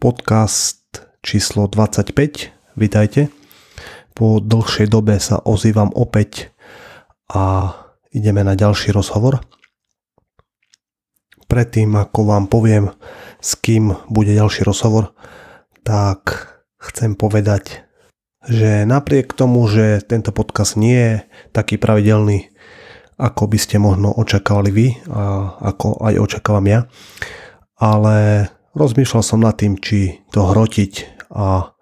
podcast číslo 25. Vítajte. Po dlhšej dobe sa ozývam opäť a ideme na ďalší rozhovor. Predtým, ako vám poviem, s kým bude ďalší rozhovor, tak chcem povedať, že napriek tomu, že tento podcast nie je taký pravidelný, ako by ste možno očakávali vy a ako aj očakávam ja, ale rozmýšľal som nad tým, či to hrotiť a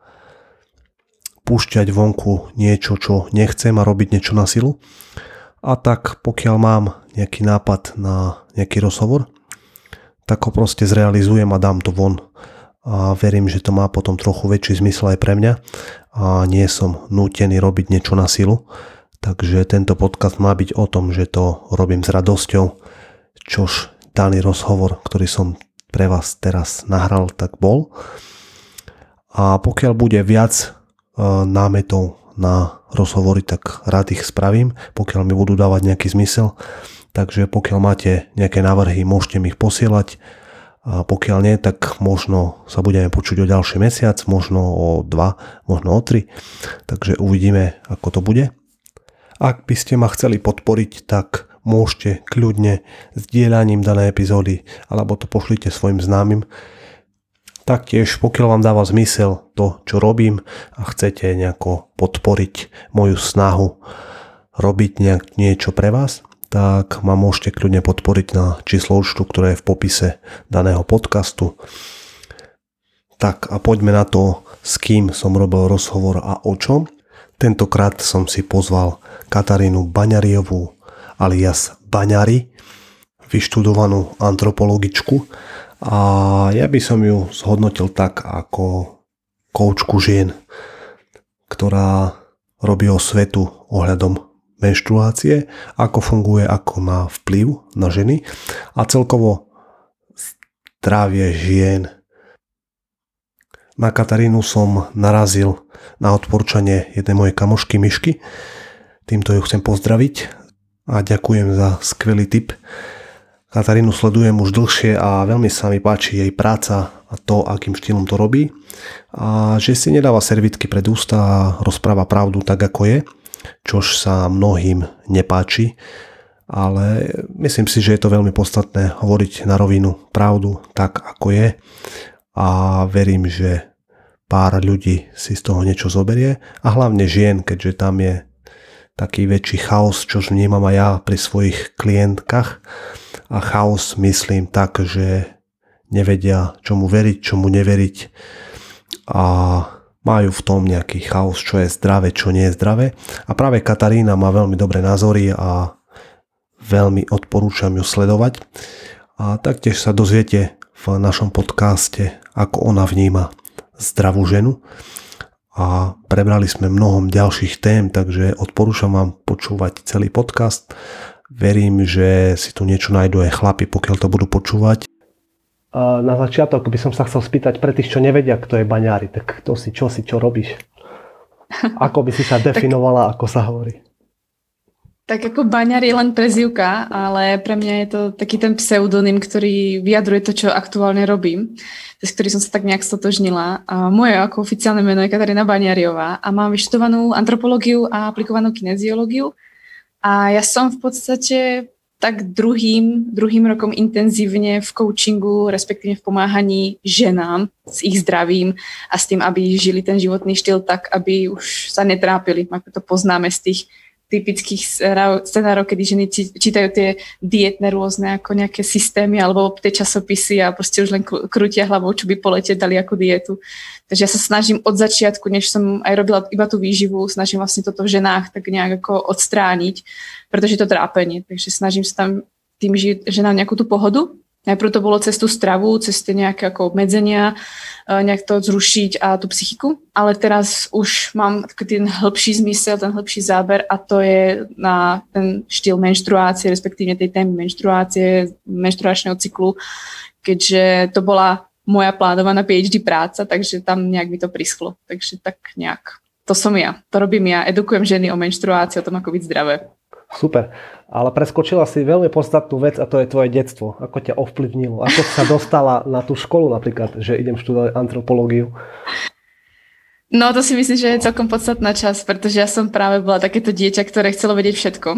púšťať vonku niečo, čo nechcem a robiť niečo na silu. A tak pokiaľ mám nejaký nápad na nejaký rozhovor, tak ho proste zrealizujem a dám to von a verím, že to má potom trochu väčší zmysel aj pre mňa a nie som nútený robiť niečo na silu. Takže tento podcast má byť o tom, že to robím s radosťou, čož daný rozhovor, ktorý som pre vás teraz nahral, tak bol. A pokiaľ bude viac e, námetov na rozhovory, tak rád ich spravím, pokiaľ mi budú dávať nejaký zmysel. Takže pokiaľ máte nejaké návrhy, môžete mi ich posielať a pokiaľ nie, tak možno sa budeme počuť o ďalší mesiac, možno o dva, možno o tri. Takže uvidíme, ako to bude. Ak by ste ma chceli podporiť, tak môžete kľudne dielaním danej epizódy alebo to pošlite svojim známym. Taktiež, pokiaľ vám dáva zmysel to, čo robím a chcete nejako podporiť moju snahu robiť nejak niečo pre vás, tak ma môžete kľudne podporiť na číslo účtu, ktoré je v popise daného podcastu. Tak a poďme na to, s kým som robil rozhovor a o čom. Tentokrát som si pozval Katarínu Baňariovú alias Baňari, vyštudovanú antropologičku a ja by som ju zhodnotil tak ako koučku žien, ktorá robí o svetu ohľadom menštruácie, ako funguje, ako má vplyv na ženy a celkovo zdravie žien. Na Katarínu som narazil na odporúčanie jednej mojej kamošky Myšky. Týmto ju chcem pozdraviť a ďakujem za skvelý tip. Katarínu sledujem už dlhšie a veľmi sa mi páči jej práca a to, akým štýlom to robí. A že si nedáva servitky pred ústa a rozpráva pravdu tak, ako je čož sa mnohým nepáči, ale myslím si, že je to veľmi podstatné hovoriť na rovinu pravdu tak, ako je a verím, že pár ľudí si z toho niečo zoberie a hlavne žien, keďže tam je taký väčší chaos, čo vnímam aj ja pri svojich klientkách a chaos myslím tak, že nevedia čomu veriť, čomu neveriť a majú v tom nejaký chaos, čo je zdravé, čo nie je zdravé. A práve Katarína má veľmi dobré názory a veľmi odporúčam ju sledovať. A taktiež sa dozviete v našom podcaste, ako ona vníma zdravú ženu. A prebrali sme mnohom ďalších tém, takže odporúčam vám počúvať celý podcast. Verím, že si tu niečo nájdú aj chlapi, pokiaľ to budú počúvať na začiatok by som sa chcel spýtať pre tých, čo nevedia, kto je baňári, tak to si, čo si, čo robíš? Ako by si sa definovala, ako sa hovorí? Tak ako baňar je len prezivka, ale pre mňa je to taký ten pseudonym, ktorý vyjadruje to, čo aktuálne robím, s ktorý som sa tak nejak stotožnila. A moje ako oficiálne meno je Katarína Baňariová a mám vyštudovanú antropológiu a aplikovanú kineziológiu. A ja som v podstate tak druhým, druhým rokom intenzívne v coachingu, respektíve v pomáhaní ženám s ich zdravím a s tým, aby žili ten životný štýl tak, aby už sa netrápili, ako to poznáme z tých typických scenárov, kedy ženy čítajú tie dietné rôzne ako nejaké systémy alebo tie časopisy a proste už len krútia hlavou, čo by po lete dali ako dietu. Takže ja sa snažím od začiatku, než som aj robila iba tú výživu, snažím vlastne toto v ženách tak nejak ako odstrániť, pretože je to trápenie. Takže snažím sa tam tým ženám nejakú tú pohodu Najprv to bolo cez tú stravu, cez tie nejaké ako obmedzenia, e, nejak to zrušiť a tú psychiku, ale teraz už mám ten hĺbší zmysel, ten hĺbší záber a to je na ten štýl menštruácie, respektíve tej témy menštruácie, menštruačného cyklu, keďže to bola moja plánovaná PhD práca, takže tam nejak mi to prischlo. Takže tak nejak. To som ja. To robím ja. Edukujem ženy o menštruácii, o tom, ako byť zdravé. Super. Ale preskočila si veľmi podstatnú vec a to je tvoje detstvo. Ako ťa ovplyvnilo? Ako sa dostala na tú školu napríklad, že idem študovať antropológiu? No to si myslím, že je celkom podstatná časť, pretože ja som práve bola takéto dieťa, ktoré chcelo vedieť všetko.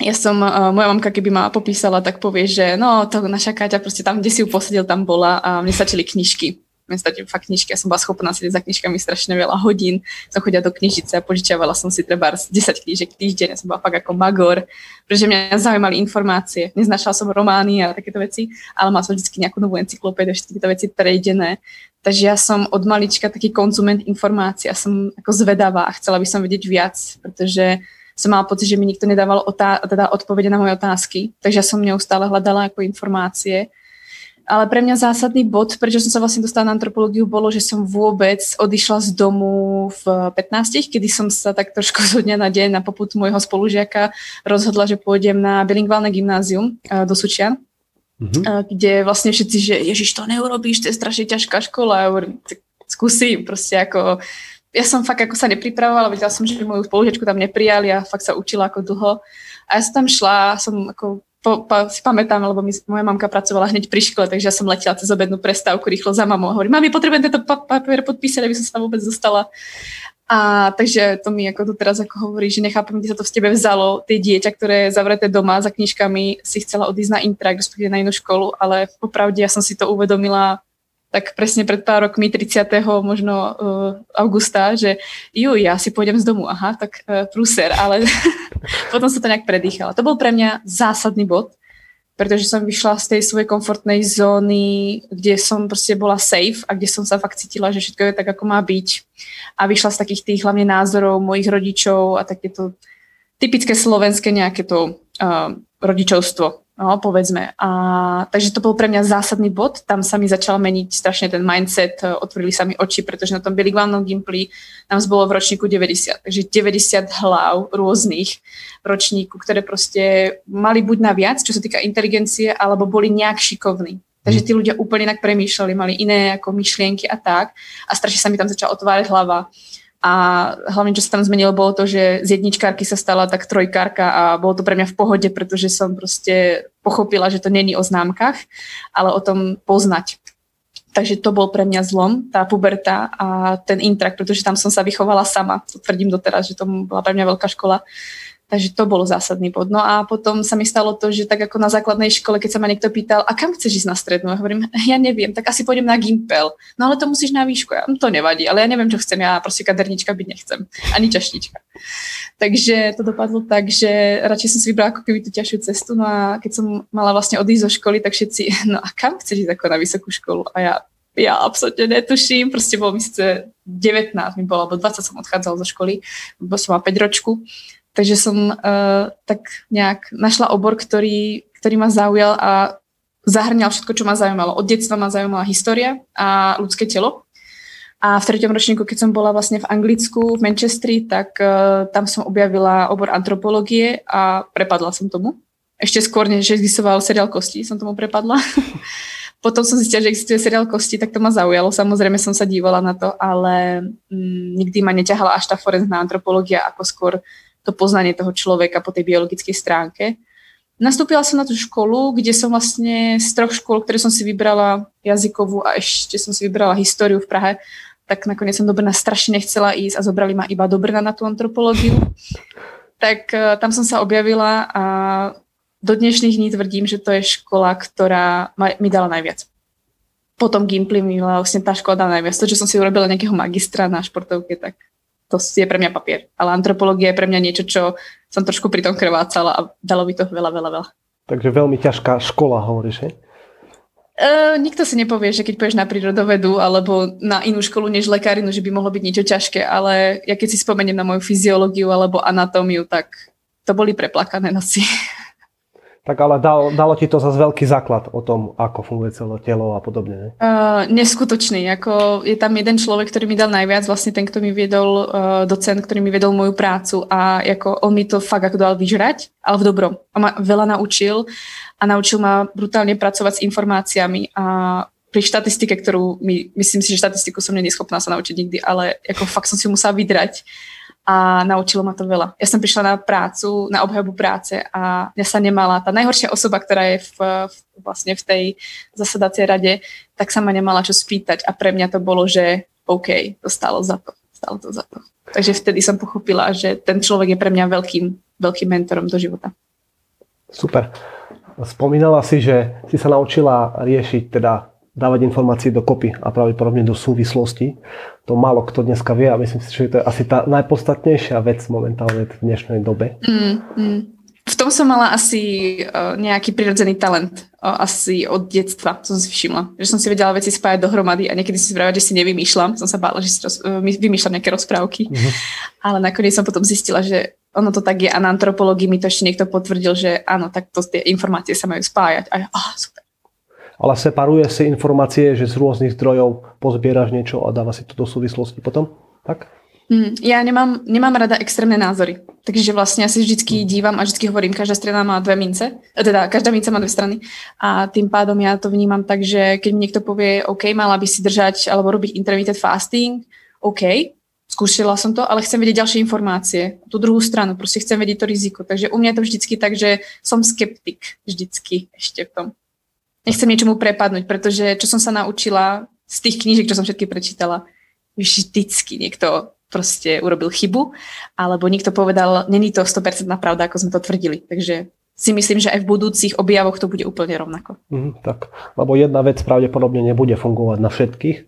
Ja som, uh, moja mamka keby ma popísala, tak povie, že no to naša Káťa proste tam, kde si ju posadil, tam bola a mne stačili knižky mne stačí fakt knižky, ja som bola schopná sedieť za knižkami strašne veľa hodín, som chodila do knižnice a požičiavala som si treba 10 knížek týždeň, ja som bola fakt ako magor, pretože mňa zaujímali informácie, neznašala som romány a takéto veci, ale mala som vždy nejakú novú encyklopédiu, všetky tieto veci prejdené, takže ja som od malička taký konzument informácií, ja som ako zvedavá a chcela by som vedieť viac, pretože som mala pocit, že mi nikto nedával otá- teda odpovede na moje otázky, takže ja som neustále hľadala ako informácie ale pre mňa zásadný bod, prečo som sa vlastne dostala na antropológiu, bolo, že som vôbec odišla z domu v 15, kedy som sa tak trošku zo dňa na deň na poput môjho spolužiaka rozhodla, že pôjdem na bilingválne gymnázium eh, do Sučian. Mm-hmm. kde vlastne všetci, že Ježiš, to neurobíš, to je strašne ťažká škola. Ja hovorím, skúsim, proste ako ja som fakt ako sa nepripravovala, vedela som, že moju spolužiačku tam neprijali a fakt sa učila ako dlho. A ja som tam šla, som ako po, po, si pamätám, lebo mi, moja mamka pracovala hneď pri škole, takže ja som letela cez obednú prestávku rýchlo za mamou a hovorím, mami, potrebujem tento papier podpísať, aby som sa tam vôbec dostala. A takže to mi ako tu teraz ako hovorí, že nechápem, kde sa to v tebe vzalo. Tie dieťa, ktoré je zavreté doma za knižkami, si chcela odísť na intrak, respektíve na inú školu, ale popravde ja som si to uvedomila tak presne pred pár rokmi, 30. možno uh, augusta, že ju, ja si pôjdem z domu, aha, tak uh, prúser, ale potom sa to nejak predýchala. To bol pre mňa zásadný bod, pretože som vyšla z tej svojej komfortnej zóny, kde som proste bola safe a kde som sa fakt cítila, že všetko je tak, ako má byť. A vyšla z takých tých hlavne názorov mojich rodičov a takéto typické slovenské nejaké to uh, rodičovstvo No, povedzme. A, takže to bol pre mňa zásadný bod. Tam sa mi začal meniť strašne ten mindset, e, otvorili sa mi oči, pretože na tom biligválnom Gimply nám bolo v ročníku 90. Takže 90 hlav rôznych ročníku, ktoré proste mali buď na viac, čo sa týka inteligencie, alebo boli nejak šikovní. Takže tí ľudia úplne inak premýšľali, mali iné ako myšlienky a tak. A strašne sa mi tam začala otvárať hlava. A hlavne, čo sa tam zmenilo, bolo to, že z jedničkárky sa stala tak trojkárka a bolo to pre mňa v pohode, pretože som proste pochopila, že to není o známkach, ale o tom poznať. Takže to bol pre mňa zlom, tá puberta a ten intrak, pretože tam som sa vychovala sama. Tvrdím doteraz, že to bola pre mňa veľká škola. Takže to bol zásadný bod. No a potom sa mi stalo to, že tak ako na základnej škole, keď sa ma niekto pýtal, a kam chceš ísť na strednú? Ja hovorím, ja neviem, tak asi pôjdem na Gimpel. No ale to musíš na výšku. Ja, to nevadí, ale ja neviem, čo chcem. Ja proste kadernička byť nechcem. Ani čašnička. Takže to dopadlo tak, že radšej som si vybrala ako keby tú ťažšiu cestu. No a keď som mala vlastne odísť zo školy, tak všetci, no a kam chceš ísť ako na vysokú školu? A ja ja absolútne netuším, proste bolo mi síce 19 mi bolo, alebo 20 som odchádzala zo školy, bo som mala 5 ročku Takže som uh, tak nejak našla obor, ktorý, ktorý ma zaujal a zahrňal všetko, čo ma zaujímalo. Od detstva ma zaujímala história a ľudské telo. A v treťom ročníku, keď som bola vlastne v Anglicku, v Manchestri, tak uh, tam som objavila obor antropológie a prepadla som tomu. Ešte skôr, než existoval seriál Kosti, som tomu prepadla. Potom som zistila, že existuje seriál Kosti, tak to ma zaujalo. Samozrejme som sa dívala na to, ale mm, nikdy ma neťahala až tá forenzná antropológia, ako skôr to poznanie toho človeka po tej biologickej stránke. Nastúpila som na tú školu, kde som vlastne z troch škôl, ktoré som si vybrala jazykovú a ešte som si vybrala históriu v Prahe, tak nakoniec som do Brna strašne nechcela ísť a zobrali ma iba do Brna na tú antropológiu. Tak uh, tam som sa objavila a do dnešných dní tvrdím, že to je škola, ktorá ma, mi dala najviac. Potom Gimply mi vlastne tá škola dala najviac. To, že som si urobila nejakého magistra na športovke, tak to je pre mňa papier. Ale antropológia je pre mňa niečo, čo som trošku pri tom krvácala a dalo by to veľa, veľa, veľa. Takže veľmi ťažká škola, hovoríš, hej? Uh, nikto si nepovie, že keď pôjdeš na prírodovedu alebo na inú školu než lekárinu, že by mohlo byť niečo ťažké, ale ja keď si spomeniem na moju fyziológiu alebo anatómiu, tak to boli preplakané noci. Tak ale dalo, dalo ti to zase veľký základ o tom, ako funguje celé telo a podobne. Ne? Uh, neskutočný. Ako je tam jeden človek, ktorý mi dal najviac, vlastne ten, kto mi viedol, uh, docent, ktorý mi viedol moju prácu a ako on mi to fakt ako dal vyžrať, ale v dobrom. On ma veľa naučil a naučil ma brutálne pracovať s informáciami a pri štatistike, ktorú my, myslím si, že štatistiku som neschopná sa naučiť nikdy, ale ako fakt som si musela vydrať a naučilo ma to veľa. Ja som prišla na prácu, na obhajobu práce a mňa sa nemala, tá najhoršia osoba, ktorá je v, v, vlastne v tej zasadacej rade, tak sa ma nemala čo spýtať a pre mňa to bolo, že OK, to stalo za to, stalo to za to. Takže vtedy som pochopila, že ten človek je pre mňa veľkým, veľkým mentorom do života. Super. Spomínala si, že si sa naučila riešiť teda dávať informácie do kopy a pravdepodobne do súvislosti. To málo kto dneska vie a myslím si, že to je asi tá najpodstatnejšia vec momentálne v dnešnej dobe. Mm, mm. V tom som mala asi uh, nejaký prirodzený talent. Uh, asi od detstva som si všimla. Že som si vedela veci spájať dohromady a niekedy si vravila, že si nevymýšľam. Som sa bála, že si roz, uh, vymýšľam nejaké rozprávky. Mm-hmm. Ale nakoniec som potom zistila, že ono to tak je a na antropológii mi to ešte niekto potvrdil, že áno, tak to tie informácie sa majú spájať. A ja, oh, ale separuje si informácie, že z rôznych zdrojov pozbieraš niečo a dáva si to do súvislosti potom? Tak? Mm, ja nemám, nemám rada extrémne názory. Takže vlastne ja si vždycky dívam a vždycky hovorím, každá strana má dve mince, teda každá mince má dve strany a tým pádom ja to vnímam tak, že keď mi niekto povie, OK, mala by si držať alebo robiť intermittent fasting, OK, skúšala som to, ale chcem vedieť ďalšie informácie, tú druhú stranu, proste chcem vedieť to riziko. Takže u mňa je to vždycky tak, že som skeptik vždycky ešte v tom nechcem niečomu prepadnúť, pretože čo som sa naučila z tých knížek, čo som všetky prečítala, vždycky niekto proste urobil chybu, alebo niekto povedal, není to 100% pravda, ako sme to tvrdili. Takže si myslím, že aj v budúcich objavoch to bude úplne rovnako. Mm, tak, lebo jedna vec pravdepodobne nebude fungovať na všetkých.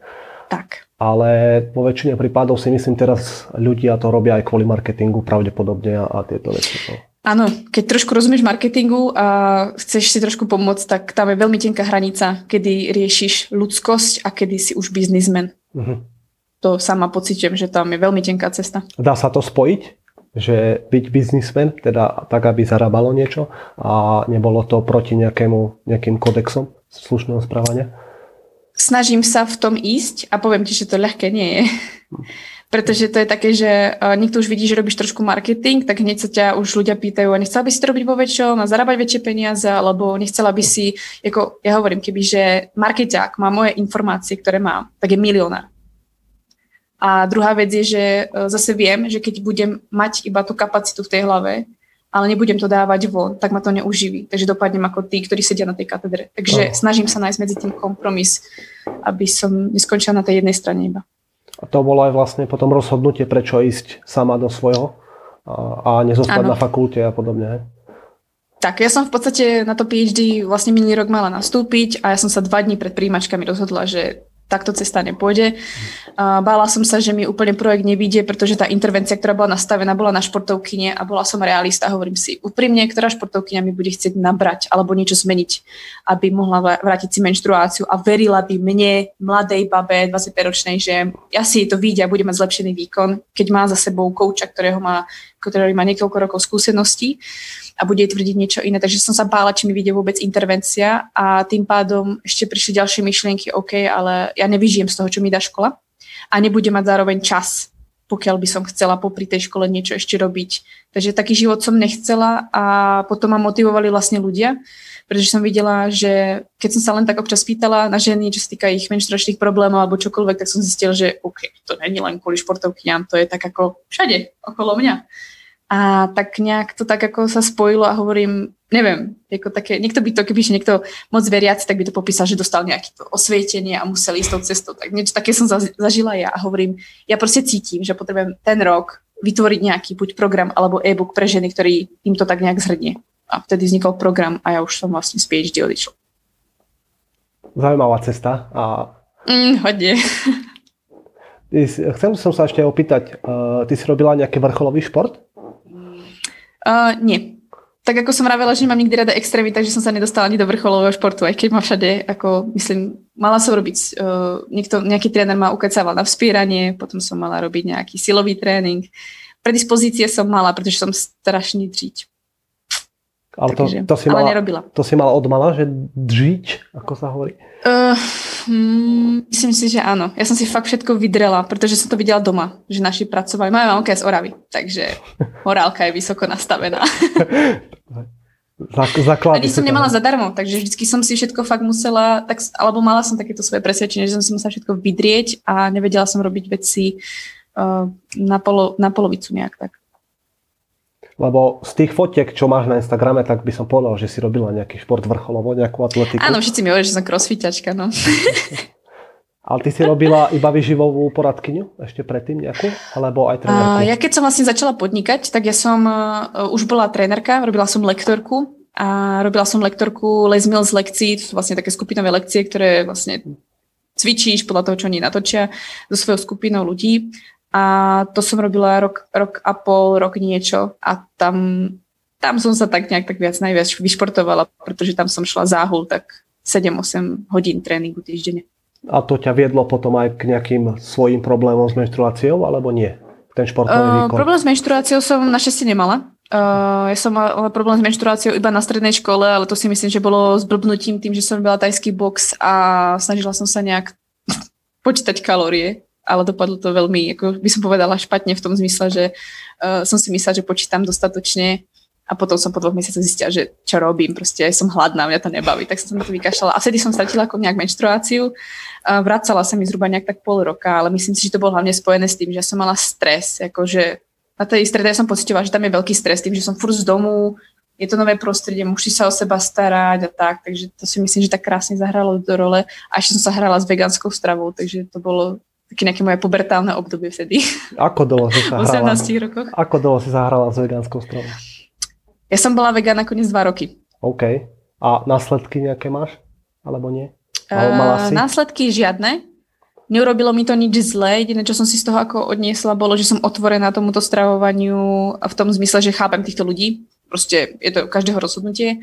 Tak. Ale vo väčšine prípadov si myslím teraz ľudia to robia aj kvôli marketingu pravdepodobne a, a tieto veci. No. Áno, keď trošku rozumieš marketingu a chceš si trošku pomôcť, tak tam je veľmi tenká hranica, kedy riešiš ľudskosť a kedy si už biznismen. Uh-huh. To sama pocitujem, že tam je veľmi tenká cesta. Dá sa to spojiť? Že byť biznismen, teda tak, aby zarábalo niečo a nebolo to proti nejakému, nejakým kodexom slušného správania? Snažím sa v tom ísť a poviem ti, že to ľahké nie je. Hm pretože to je také, že niekto už vidí, že robíš trošku marketing, tak hneď sa ťa už ľudia pýtajú, a nechcela by si to robiť vo väčšom a zarábať väčšie peniaze, alebo nechcela by si, ako ja hovorím, keby, že marketák má moje informácie, ktoré mám, tak je milionár. A druhá vec je, že e, zase viem, že keď budem mať iba tú kapacitu v tej hlave, ale nebudem to dávať von, tak ma to neuživí. Takže dopadnem ako tí, ktorí sedia na tej katedre. Takže no. snažím sa nájsť medzi tým kompromis, aby som neskončila na tej jednej strane iba. A to bolo aj vlastne potom rozhodnutie, prečo ísť sama do svojho a, a nezostať ano. na fakulte a podobne. Tak, ja som v podstate na to PhD vlastne minulý rok mala nastúpiť a ja som sa dva dní pred príjimačkami rozhodla, že takto cesta nepôjde. Bála som sa, že mi úplne projekt nevíde, pretože tá intervencia, ktorá bola nastavená, bola na športovkyne a bola som realista. Hovorím si, úprimne, ktorá športovkyňa mi bude chcieť nabrať alebo niečo zmeniť, aby mohla vrátiť si menštruáciu a verila by mne, mladej babe, 25-ročnej, že ja si to vidia a bude mať zlepšený výkon, keď má za sebou kouča, ktorého má, ktorý má niekoľko rokov skúseností a bude tvrdiť niečo iné. Takže som sa bála, či mi vyjde vôbec intervencia a tým pádom ešte prišli ďalšie myšlienky, OK, ale ja nevyžijem z toho, čo mi dá škola a nebudem mať zároveň čas, pokiaľ by som chcela popri tej škole niečo ešte robiť. Takže taký život som nechcela a potom ma motivovali vlastne ľudia, pretože som videla, že keď som sa len tak občas pýtala na ženy, čo sa týka ich menštruačných problémov alebo čokoľvek, tak som zistil, že OK, to není len kvôli športovkyňam, to je tak ako všade okolo mňa. A tak nejak to tak ako sa spojilo a hovorím, neviem, ako také, niekto by to, keby niekto moc veriaci, tak by to popísal, že dostal nejaké to osvietenie a musel ísť tou cestou. Tak niečo také som zažila ja a hovorím, ja proste cítim, že potrebujem ten rok vytvoriť nejaký buď program alebo e-book pre ženy, ktorý im to tak nejak zhrnie. A vtedy vznikol program a ja už som vlastne z PhD odišla. Zaujímavá cesta a... Mm, hodne. Chcem som sa ešte opýtať, uh, ty si robila nejaký vrcholový šport? Uh, nie. Tak ako som vravela, že nemám nikdy rada extrémy, takže som sa nedostala ani do vrcholového športu, aj keď ma všade, ako myslím, mala som robiť, uh, niekto, nejaký tréner ma ukecával na vspíranie, potom som mala robiť nejaký silový tréning. Predispozície som mala, pretože som strašný dříť. Ale to, Takže, to, si ale mala, nerobila. to si mala od mala, že džiť, ako sa hovorí? Uh, myslím si, že áno. Ja som si fakt všetko vydrela, pretože som to videla doma, že naši pracovali. Moja mamka je z Oravy, takže morálka je vysoko nastavená. Základy Ani som nemala zadarmo, takže vždycky som si všetko fakt musela, tak, alebo mala som takéto svoje presvedčenie, že som si musela všetko vydrieť a nevedela som robiť veci uh, na, polo, na polovicu nejak tak. Lebo z tých fotiek, čo máš na Instagrame, tak by som povedal, že si robila nejaký šport vrcholovo, nejakú atletiku. Áno, všetci mi hovoria, že som crossfitačka, no. Ale ty si robila iba vyživovú poradkyňu ešte predtým nejakú? Alebo aj trénerku? ja keď som vlastne začala podnikať, tak ja som uh, už bola trénerka, robila som lektorku a robila som lektorku Les Mills lekcií, to sú vlastne také skupinové lekcie, ktoré vlastne cvičíš podľa toho, čo oni natočia so svojou skupinou ľudí. A to som robila rok, rok a pol, rok niečo a tam, tam som sa tak nejak tak viac najviac vyšportovala, pretože tam som šla záhul tak 7-8 hodín tréningu týždenne. A to ťa viedlo potom aj k nejakým svojim problémom s menštruáciou, alebo nie? Ten športový výkon? Uh, problém s menštruáciou som našťastie nemala. Uh, ja som mala problém s menštruáciou iba na strednej škole, ale to si myslím, že bolo zblbnutím tým, že som robila tajský box a snažila som sa nejak počítať kalórie, ale dopadlo to veľmi, ako by som povedala, špatne v tom zmysle, že uh, som si myslela, že počítam dostatočne a potom som po dvoch mesiacoch zistila, že čo robím, proste som hladná, mňa to nebaví, tak som to vykašľala. A vtedy som stratila ako nejak menštruáciu, uh, vracala sa mi zhruba nejak tak pol roka, ale myslím si, že to bolo hlavne spojené s tým, že som mala stres, akože na tej strede som pocitovala, že tam je veľký stres tým, že som furt z domu, je to nové prostredie, musí sa o seba starať a tak, takže to si myslím, že tak krásne zahralo do role. A ešte som sa hrala s vegánskou stravou, takže to bolo také nejaké moje pubertálne obdobie vtedy. Ako dlho si sa hrala? 18 rokoch. Ako dlho si zahrala s vegánskou stravou? Ja som bola vegán nakoniec 2 roky. OK. A následky nejaké máš? Alebo nie? Uh, následky žiadne. Neurobilo mi to nič zlé, jediné, čo som si z toho ako odniesla, bolo, že som otvorená tomuto stravovaniu a v tom zmysle, že chápem týchto ľudí. Proste je to každého rozhodnutie.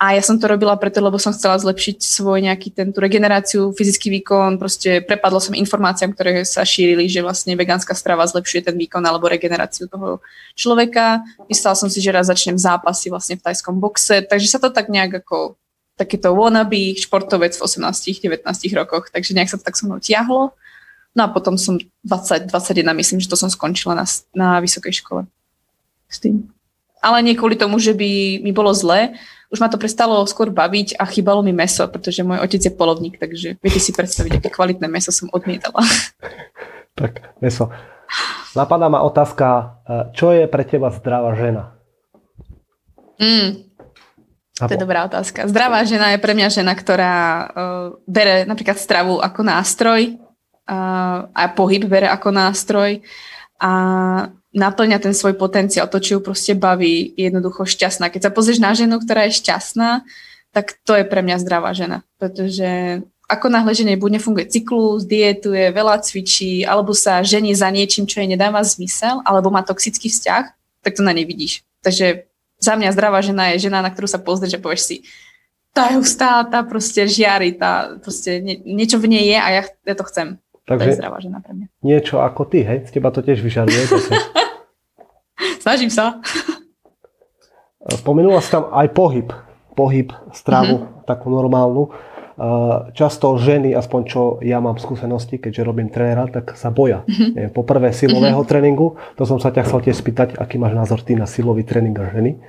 A ja som to robila preto, lebo som chcela zlepšiť svoj nejaký ten, tú regeneráciu, fyzický výkon, proste prepadlo som informáciám, ktoré sa šírili, že vlastne vegánska strava zlepšuje ten výkon alebo regeneráciu toho človeka. Myslela som si, že raz začnem zápasy vlastne v tajskom boxe, takže sa to tak nejak ako takýto wannabe športovec v 18-19 rokoch, takže nejak sa to tak so mnou tiahlo. No a potom som 20, 21, myslím, že to som skončila na, na vysokej škole s tým. Ale nie kvôli tomu, že by mi bolo zle, už ma to prestalo skôr baviť a chýbalo mi meso, pretože môj otec je polovník, takže viete si predstaviť, aké kvalitné meso som odmietala. Tak, meso. Napadá ma otázka, e, čo je pre teba zdravá žena? Mm, to je dobrá otázka. Zdravá žena je pre mňa žena, ktorá uh, bere napríklad stravu ako nástroj uh, a pohyb bere ako nástroj a naplňa ten svoj potenciál, to, čo ju proste baví, je jednoducho šťastná. Keď sa pozrieš na ženu, ktorá je šťastná, tak to je pre mňa zdravá žena, pretože ako náhle žene buď nefunguje cyklus, dietuje, veľa cvičí, alebo sa žení za niečím, čo jej nedáva zmysel, alebo má toxický vzťah, tak to na nej vidíš. Takže za mňa zdravá žena je žena, na ktorú sa pozrieš a povieš si, tá je hustá, tá proste žiari, tá proste nie, niečo v nej je a ja, ja to chcem. Takže to je zdravá žena pre mňa. Niečo ako ty, hej? Z teba to tiež vyžaruje. Snažím sa. Spomenula si tam aj pohyb. Pohyb, stravu, mm-hmm. takú normálnu. Často ženy, aspoň čo ja mám skúsenosti, keďže robím trénera, tak sa boja. Mm-hmm. Po prvé silového mm-hmm. tréningu, to som sa ťa chcel tiež spýtať, aký máš názor ty na silový tréning a ženy?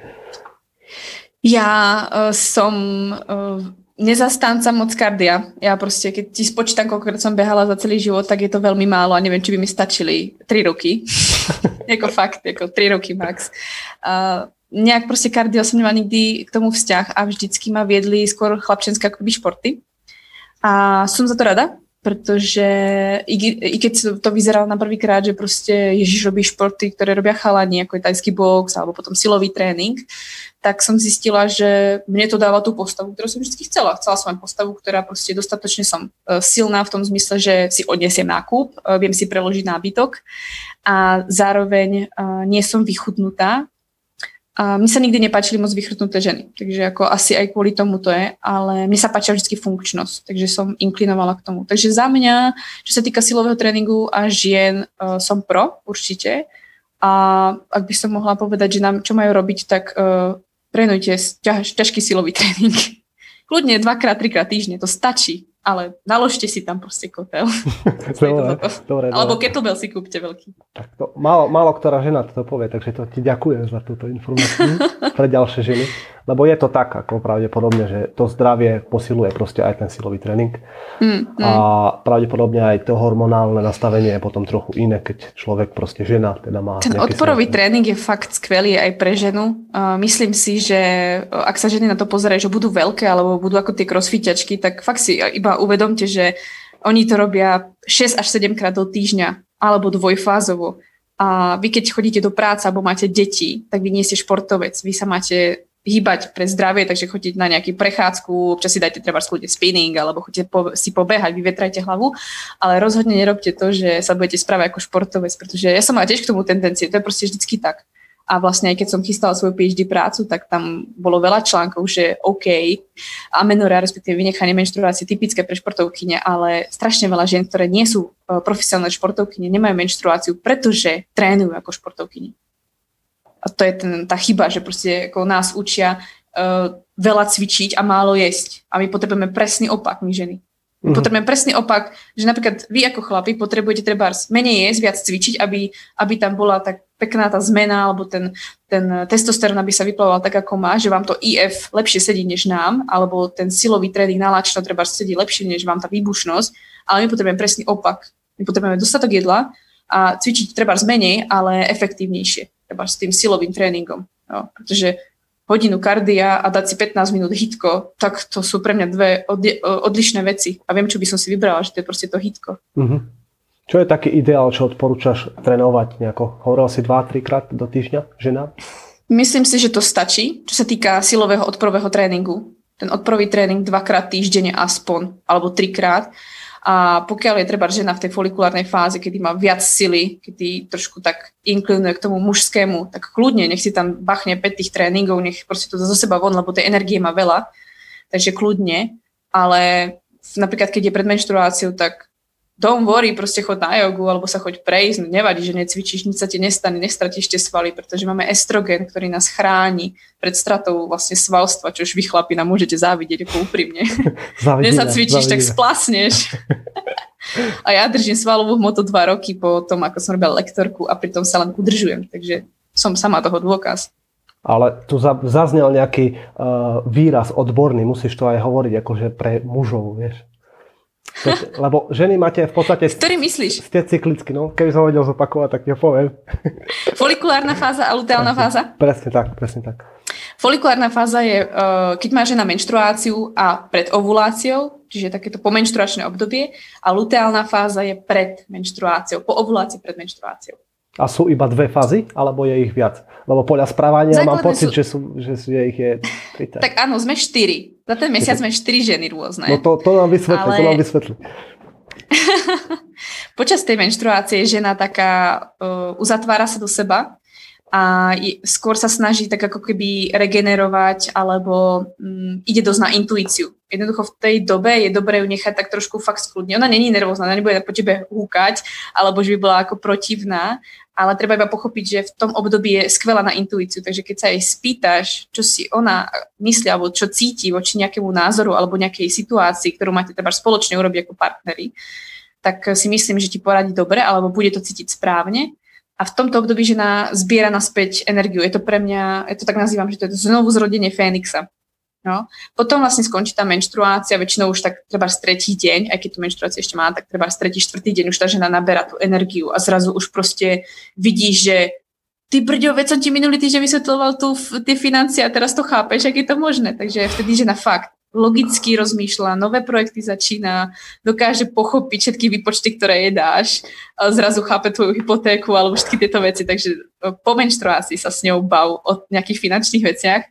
Ja uh, som uh, nezastánca moc kardia. Ja proste, keď ti spočítam, koľkokrát som behala za celý život, tak je to veľmi málo a neviem, či by mi stačili 3 roky. ako fakt, ako 3 roky max. Uh, nejak proste kardio som nemala nikdy k tomu vzťah a vždycky ma viedli skôr chlapčenské akoby športy. A som za to rada, pretože i, i keď to vyzeralo na prvýkrát, že proste Ježiš robí športy, ktoré robia chalani, ako je tajský box alebo potom silový tréning, tak som zistila, že mne to dáva tú postavu, ktorú som vždy chcela. Chcela som mať postavu, ktorá proste dostatočne som uh, silná v tom zmysle, že si odnesiem nákup, uh, viem si preložiť nábytok a zároveň uh, nie som vychudnutá, a mne sa nikdy nepáčili moc vychrtnuté ženy, takže ako asi aj kvôli tomu to je, ale mne sa páčila vždy funkčnosť, takže som inklinovala k tomu. Takže za mňa, čo sa týka silového tréningu a žien, uh, som pro, určite. A ak by som mohla povedať, že nám čo majú robiť, tak uh, trénujte ťaž, ťažký silový tréning. Kľudne dvakrát, trikrát týždne, to stačí ale naložte si tam proste kotel. dobre, dobre, Alebo kettlebell si kúpte veľký. Tak to, málo, málo ktorá žena to povie, takže to ti ďakujem za túto informáciu pre ďalšie ženy. Lebo je to tak, ako pravdepodobne, že to zdravie posiluje proste aj ten silový tréning. Mm, mm. A pravdepodobne aj to hormonálne nastavenie je potom trochu iné, keď človek proste žena teda má... Ten odporový silový. tréning je fakt skvelý aj pre ženu. Uh, myslím si, že ak sa ženy na to pozerajú, že budú veľké alebo budú ako tie crossfitačky, tak fakt si iba uvedomte, že oni to robia 6 až 7 krát do týždňa alebo dvojfázovo. A vy keď chodíte do práce alebo máte deti, tak vy nie ste športovec. Vy sa máte hýbať pre zdravie, takže chodíte na nejakú prechádzku, občas si dajte treba skúte spinning alebo chodíte po, si pobehať, vyvetrajte hlavu, ale rozhodne nerobte to, že sa budete správať ako športovec, pretože ja som mala tiež k tomu tendencie, to je proste vždycky tak. A vlastne aj keď som chystala svoju PhD prácu, tak tam bolo veľa článkov, že OK, amenorá, respektíve vynechanie menštruácie typické pre športovkyne, ale strašne veľa žien, ktoré nie sú e, profesionálne športovkyne, nemajú menštruáciu, pretože trénujú ako športovkyne. A to je ten, tá chyba, že proste ako nás učia uh, veľa cvičiť a málo jesť. A my potrebujeme presný opak, my ženy. Mm-hmm. Potrebujeme presný opak, že napríklad vy ako chlapi potrebujete treba menej jesť, viac cvičiť, aby, aby tam bola tak pekná tá zmena, alebo ten, ten testosterón, aby sa vyplával tak, ako má, že vám to IF lepšie sedí než nám, alebo ten silový tréning na lačno treba sedí lepšie než vám tá výbušnosť, ale my potrebujeme presný opak. My potrebujeme dostatok jedla a cvičiť treba menej, ale efektívnejšie, treba s tým silovým tréningom. Jo, pretože hodinu kardia a dať si 15 minút hitko, tak to sú pre mňa dve odlišné veci. A viem, čo by som si vybrala, že to je proste to hitko. Uh-huh. Čo je taký ideál, čo odporúčaš trénovať nejako? Hovoril si 2-3 krát do týždňa žena? Myslím si, že to stačí, čo sa týka silového odporového tréningu. Ten odporový tréning dvakrát týždenne aspoň, alebo trikrát. A pokiaľ je treba žena v tej folikulárnej fáze, kedy má viac sily, kedy trošku tak inklinuje k tomu mužskému, tak kľudne, nech si tam bachne 5 tých tréningov, nech proste to zo seba von, lebo tej energie má veľa, takže kľudne, ale napríklad keď je pred menštruáciou, tak don't worry, proste chod na jogu alebo sa choď prejsť, no nevadí, že necvičíš, nič sa ti nestane, nestratíš tie svaly, pretože máme estrogen, ktorý nás chráni pred stratou vlastne svalstva, čo už vy chlapi nám môžete závidieť ako úprimne. Dnes sa cvičíš, tak splasneš. a ja držím svalovú hmotu dva roky po tom, ako som robila lektorku a pritom sa len udržujem, takže som sama toho dôkaz. Ale tu zaznel nejaký uh, výraz odborný, musíš to aj hovoriť akože pre mužov, vieš. Lebo ženy máte v podstate... Ktorý myslíš? Ste cyklicky, no. Keby som vedel zopakovať, tak ti ho poviem. Folikulárna fáza a luteálna fáza? Presne tak, presne tak. Folikulárna fáza je, uh, keď má žena menštruáciu a pred ovuláciou, čiže takéto pomenštruačné obdobie, a luteálna fáza je pred menštruáciou, po ovulácii pred menštruáciou. A sú iba dve fázy, alebo je ich viac? Lebo podľa správania Základne mám pocit, sú... že, sú, že sú, je ich je 30. Tak áno, sme štyri. Za ten mesiac sme štyri ženy rôzne. No to, to nám vysvetli, ale... to nám vysvetli. Počas tej menštruácie žena taká uh, uzatvára sa do seba a skôr sa snaží tak ako keby regenerovať alebo um, ide dosť na intuíciu. Jednoducho v tej dobe je dobré ju nechať tak trošku fakt skľudne. Ona není nervózna, ona nebude po tebe húkať alebo že by bola ako protivná, ale treba iba pochopiť, že v tom období je skvelá na intuíciu, takže keď sa jej spýtaš, čo si ona myslí alebo čo cíti voči nejakému názoru alebo nejakej situácii, ktorú máte treba spoločne urobiť ako partneri, tak si myslím, že ti poradí dobre alebo bude to cítiť správne a v tomto období žena zbiera naspäť energiu. Je to pre mňa, ja to tak nazývam, že to je to znovu zrodenie Fénixa. No. Potom vlastne skončí tá menštruácia, väčšinou už tak treba z tretí deň, aj keď tú menštruáciu ešte má, tak treba z tretí, štvrtý deň už tá žena naberá tú energiu a zrazu už proste vidíš, že ty brďo, veď som ti minulý týždeň vysvetloval tu tie financie a teraz to chápeš, ak je to možné. Takže vtedy žena fakt logicky rozmýšľa, nové projekty začína, dokáže pochopiť všetky výpočty, ktoré jej dáš, zrazu chápe tvoju hypotéku alebo všetky tieto veci, takže e, po menštruácii sa s ňou bav o nejakých finančných veciach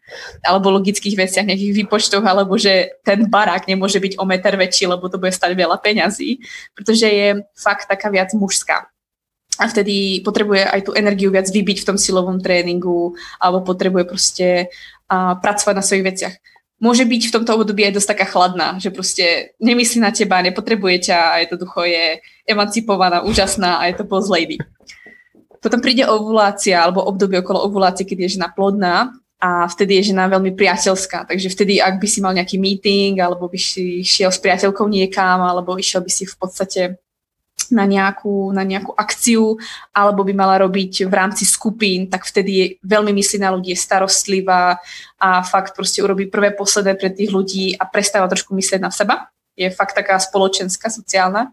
alebo logických veciach, nejakých výpočtoch, alebo že ten barák nemôže byť o meter väčší, lebo to bude stať veľa peňazí, pretože je fakt taká viac mužská. A vtedy potrebuje aj tú energiu viac vybiť v tom silovom tréningu alebo potrebuje proste a, pracovať na svojich veciach môže byť v tomto období aj dosť taká chladná, že proste nemyslí na teba, nepotrebuje ťa a jednoducho je emancipovaná, úžasná a je to boss lady. Potom príde ovulácia alebo obdobie okolo ovulácie, keď je žena plodná a vtedy je žena veľmi priateľská. Takže vtedy, ak by si mal nejaký meeting alebo by si šiel s priateľkou niekam alebo išiel by si v podstate na nejakú, na nejakú akciu, alebo by mala robiť v rámci skupín, tak vtedy je, veľmi myslí na ľudí, je starostlivá a fakt proste urobí prvé posledné pre tých ľudí a prestáva trošku myslieť na seba. Je fakt taká spoločenská, sociálna.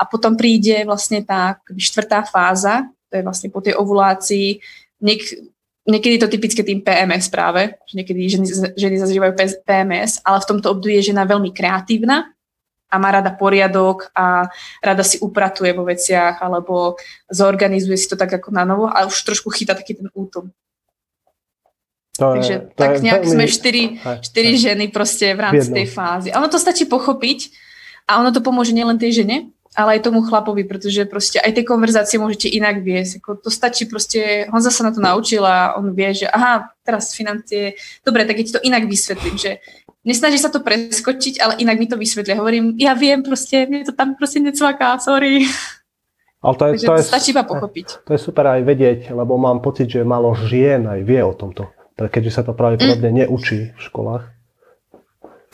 A potom príde vlastne tá štvrtá fáza, to je vlastne po tej ovulácii. Niek- niekedy je to typické tým PMS práve, že niekedy ženy, ženy zažívajú PMS, ale v tomto období je žena veľmi kreatívna, a má rada poriadok a rada si upratuje vo veciach alebo zorganizuje si to tak ako na novo a už trošku chytá taký ten útom. To Takže je, to tak je nejak veľmi... sme štyri, štyri ženy proste v rámci tej fázy. A ono to stačí pochopiť a ono to pomôže nielen tej žene, ale aj tomu chlapovi, pretože proste aj tie konverzácie môžete inak viesť. Ako to stačí proste, Honza sa na to naučil a on vie, že aha, teraz financie, dobre, tak ja ti to inak vysvetlím, že nesnaží sa to preskočiť, ale inak mi to vysvetlia. Hovorím, ja viem proste, mne to tam proste necvaká, sorry. Ale to je, Takže to, je, stačí iba pochopiť. To je super aj vedieť, lebo mám pocit, že malo žien aj vie o tomto. Keďže sa to pravdepodobne mm. neučí v školách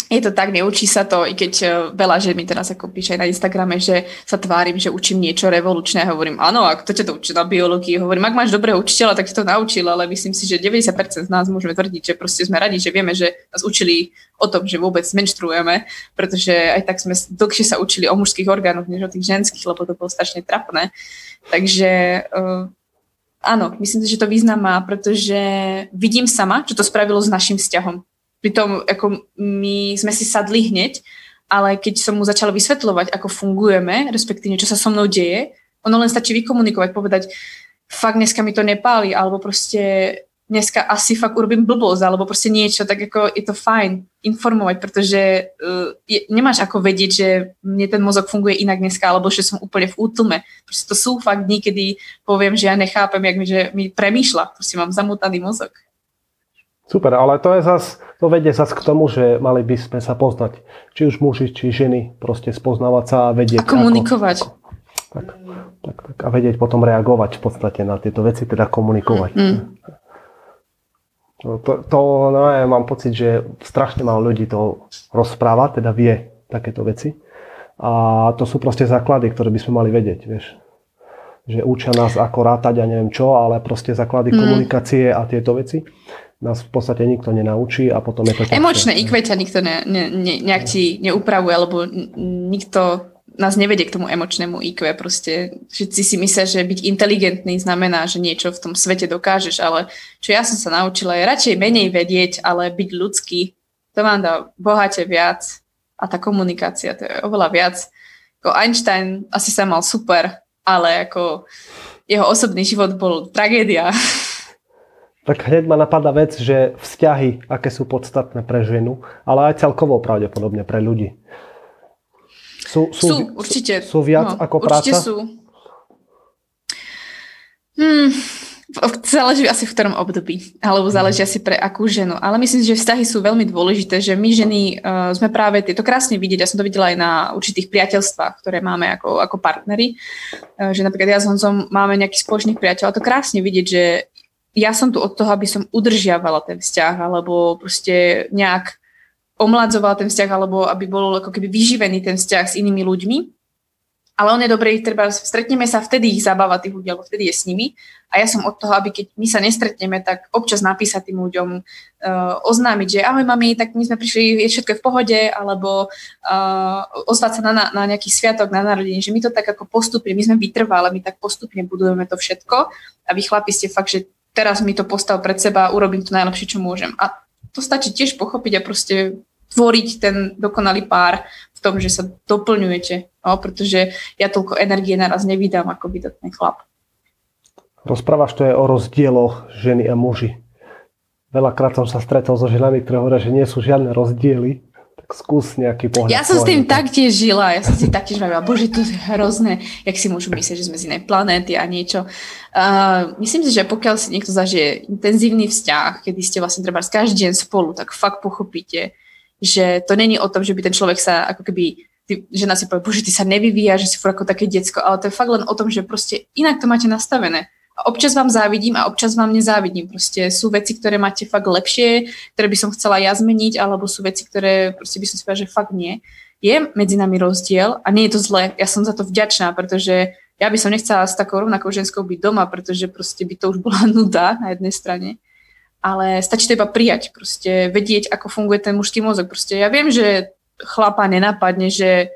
je to tak, neučí sa to, i keď e, veľa že mi teraz ako píše aj na Instagrame, že sa tvárim, že učím niečo revolučné. Hovorím, áno, a kto ťa to učí na biológii? Hovorím, ak máš dobrého učiteľa, tak ti to naučil, ale myslím si, že 90% z nás môžeme tvrdiť, že proste sme radi, že vieme, že nás učili o tom, že vôbec menštruujeme, pretože aj tak sme dlhšie sa učili o mužských orgánoch, než o tých ženských, lebo to bolo strašne trapné. Takže uh, áno, myslím si, že to význam má, pretože vidím sama, čo to spravilo s našim vzťahom Pritom ako my sme si sadli hneď, ale keď som mu začala vysvetľovať, ako fungujeme, respektíve čo sa so mnou deje, ono len stačí vykomunikovať, povedať, fakt dneska mi to nepáli, alebo proste dneska asi fakt urobím blbosť, alebo proste niečo, tak ako je to fajn informovať, pretože uh, je, nemáš ako vedieť, že mne ten mozog funguje inak dneska, alebo že som úplne v útlme. Proste to sú fakt dní, kedy poviem, že ja nechápem, jak mi, že mi premýšľa, proste mám zamutaný mozog. Super, ale to je zas, to vedie zase k tomu, že mali by sme sa poznať. Či už muži, či ženy, proste spoznávať sa a vedieť. A komunikovať. Ako, tak, tak, tak, a vedieť potom reagovať v podstate na tieto veci, teda komunikovať. Mm. mm. To, to, to no, ja mám pocit, že strašne málo ľudí to rozpráva, teda vie takéto veci. A to sú proste základy, ktoré by sme mali vedieť, vieš. Že učia nás ako rátať a neviem čo, ale proste základy mm. komunikácie a tieto veci nás v podstate nikto nenaučí a potom je to ťažšie. Emočné IQ ťa nikto ne, ne, ne, nejak ti neupravuje, alebo nikto nás nevedie k tomu emočnému IQ. Proste všetci si myslia, že byť inteligentný znamená, že niečo v tom svete dokážeš, ale čo ja som sa naučila je radšej menej vedieť, ale byť ľudský. To vám dá bohate viac a tá komunikácia, to je oveľa viac. Ako Einstein asi sa mal super, ale ako jeho osobný život bol tragédia. tak hneď ma napadá vec, že vzťahy, aké sú podstatné pre ženu, ale aj celkovo pravdepodobne pre ľudí. Sú, sú, sú určite. Sú, sú viac no, ako určite práca? sú. Hmm, záleží asi v ktorom období, alebo záleží asi pre akú ženu. Ale myslím si, že vzťahy sú veľmi dôležité, že my ženy uh, sme práve, je to krásne vidieť, ja som to videla aj na určitých priateľstvách, ktoré máme ako, ako partnery, uh, že napríklad ja s Honzom máme nejakých spoločných priateľov a to krásne vidieť, že ja som tu od toho, aby som udržiavala ten vzťah, alebo proste nejak omladzovala ten vzťah, alebo aby bol ako keby vyživený ten vzťah s inými ľuďmi. Ale on je dobrý, treba, stretneme sa, vtedy ich zabáva tých ľudí, alebo vtedy je s nimi. A ja som od toho, aby keď my sa nestretneme, tak občas napísať tým ľuďom, uh, oznámiť, že ahoj mami, tak my sme prišli, je všetko v pohode, alebo uh, ozvať sa na, na nejaký sviatok, na narodenie, že my to tak ako postupne, my sme vytrvali, my tak postupne budujeme to všetko a vy chlapi ste fakt, že teraz mi to postav pred seba, urobím to najlepšie, čo môžem. A to stačí tiež pochopiť a proste tvoriť ten dokonalý pár v tom, že sa doplňujete, no, pretože ja toľko energie naraz nevydám, ako ten chlap. Rozprávaš to je o rozdieloch ženy a muži. Veľakrát som sa stretol so ženami, ktoré hovoria, že nie sú žiadne rozdiely, skús nejaký pohľad. Ja som s tým taktiež žila, ja som si taktiež vravila, bože, to je hrozné, jak si môžu myslieť, že sme z inej planéty a niečo. Uh, myslím si, že pokiaľ si niekto zažije intenzívny vzťah, kedy ste vlastne treba každý deň spolu, tak fakt pochopíte, že to není o tom, že by ten človek sa ako keby ty, žena si povie, bože, ty sa nevyvíja, že si furt ako také decko, ale to je fakt len o tom, že proste inak to máte nastavené. Občas vám závidím a občas vám nezávidím. Proste sú veci, ktoré máte fakt lepšie, ktoré by som chcela ja zmeniť, alebo sú veci, ktoré proste by som si povedala, že fakt nie. je medzi nami rozdiel a nie je to zlé. Ja som za to vďačná, pretože ja by som nechcela s takou rovnakou ženskou byť doma, pretože proste by to už bola nuda na jednej strane. Ale stačí to iba prijať, proste vedieť, ako funguje ten mužský mozog. Proste ja viem, že chlapa nenapadne, že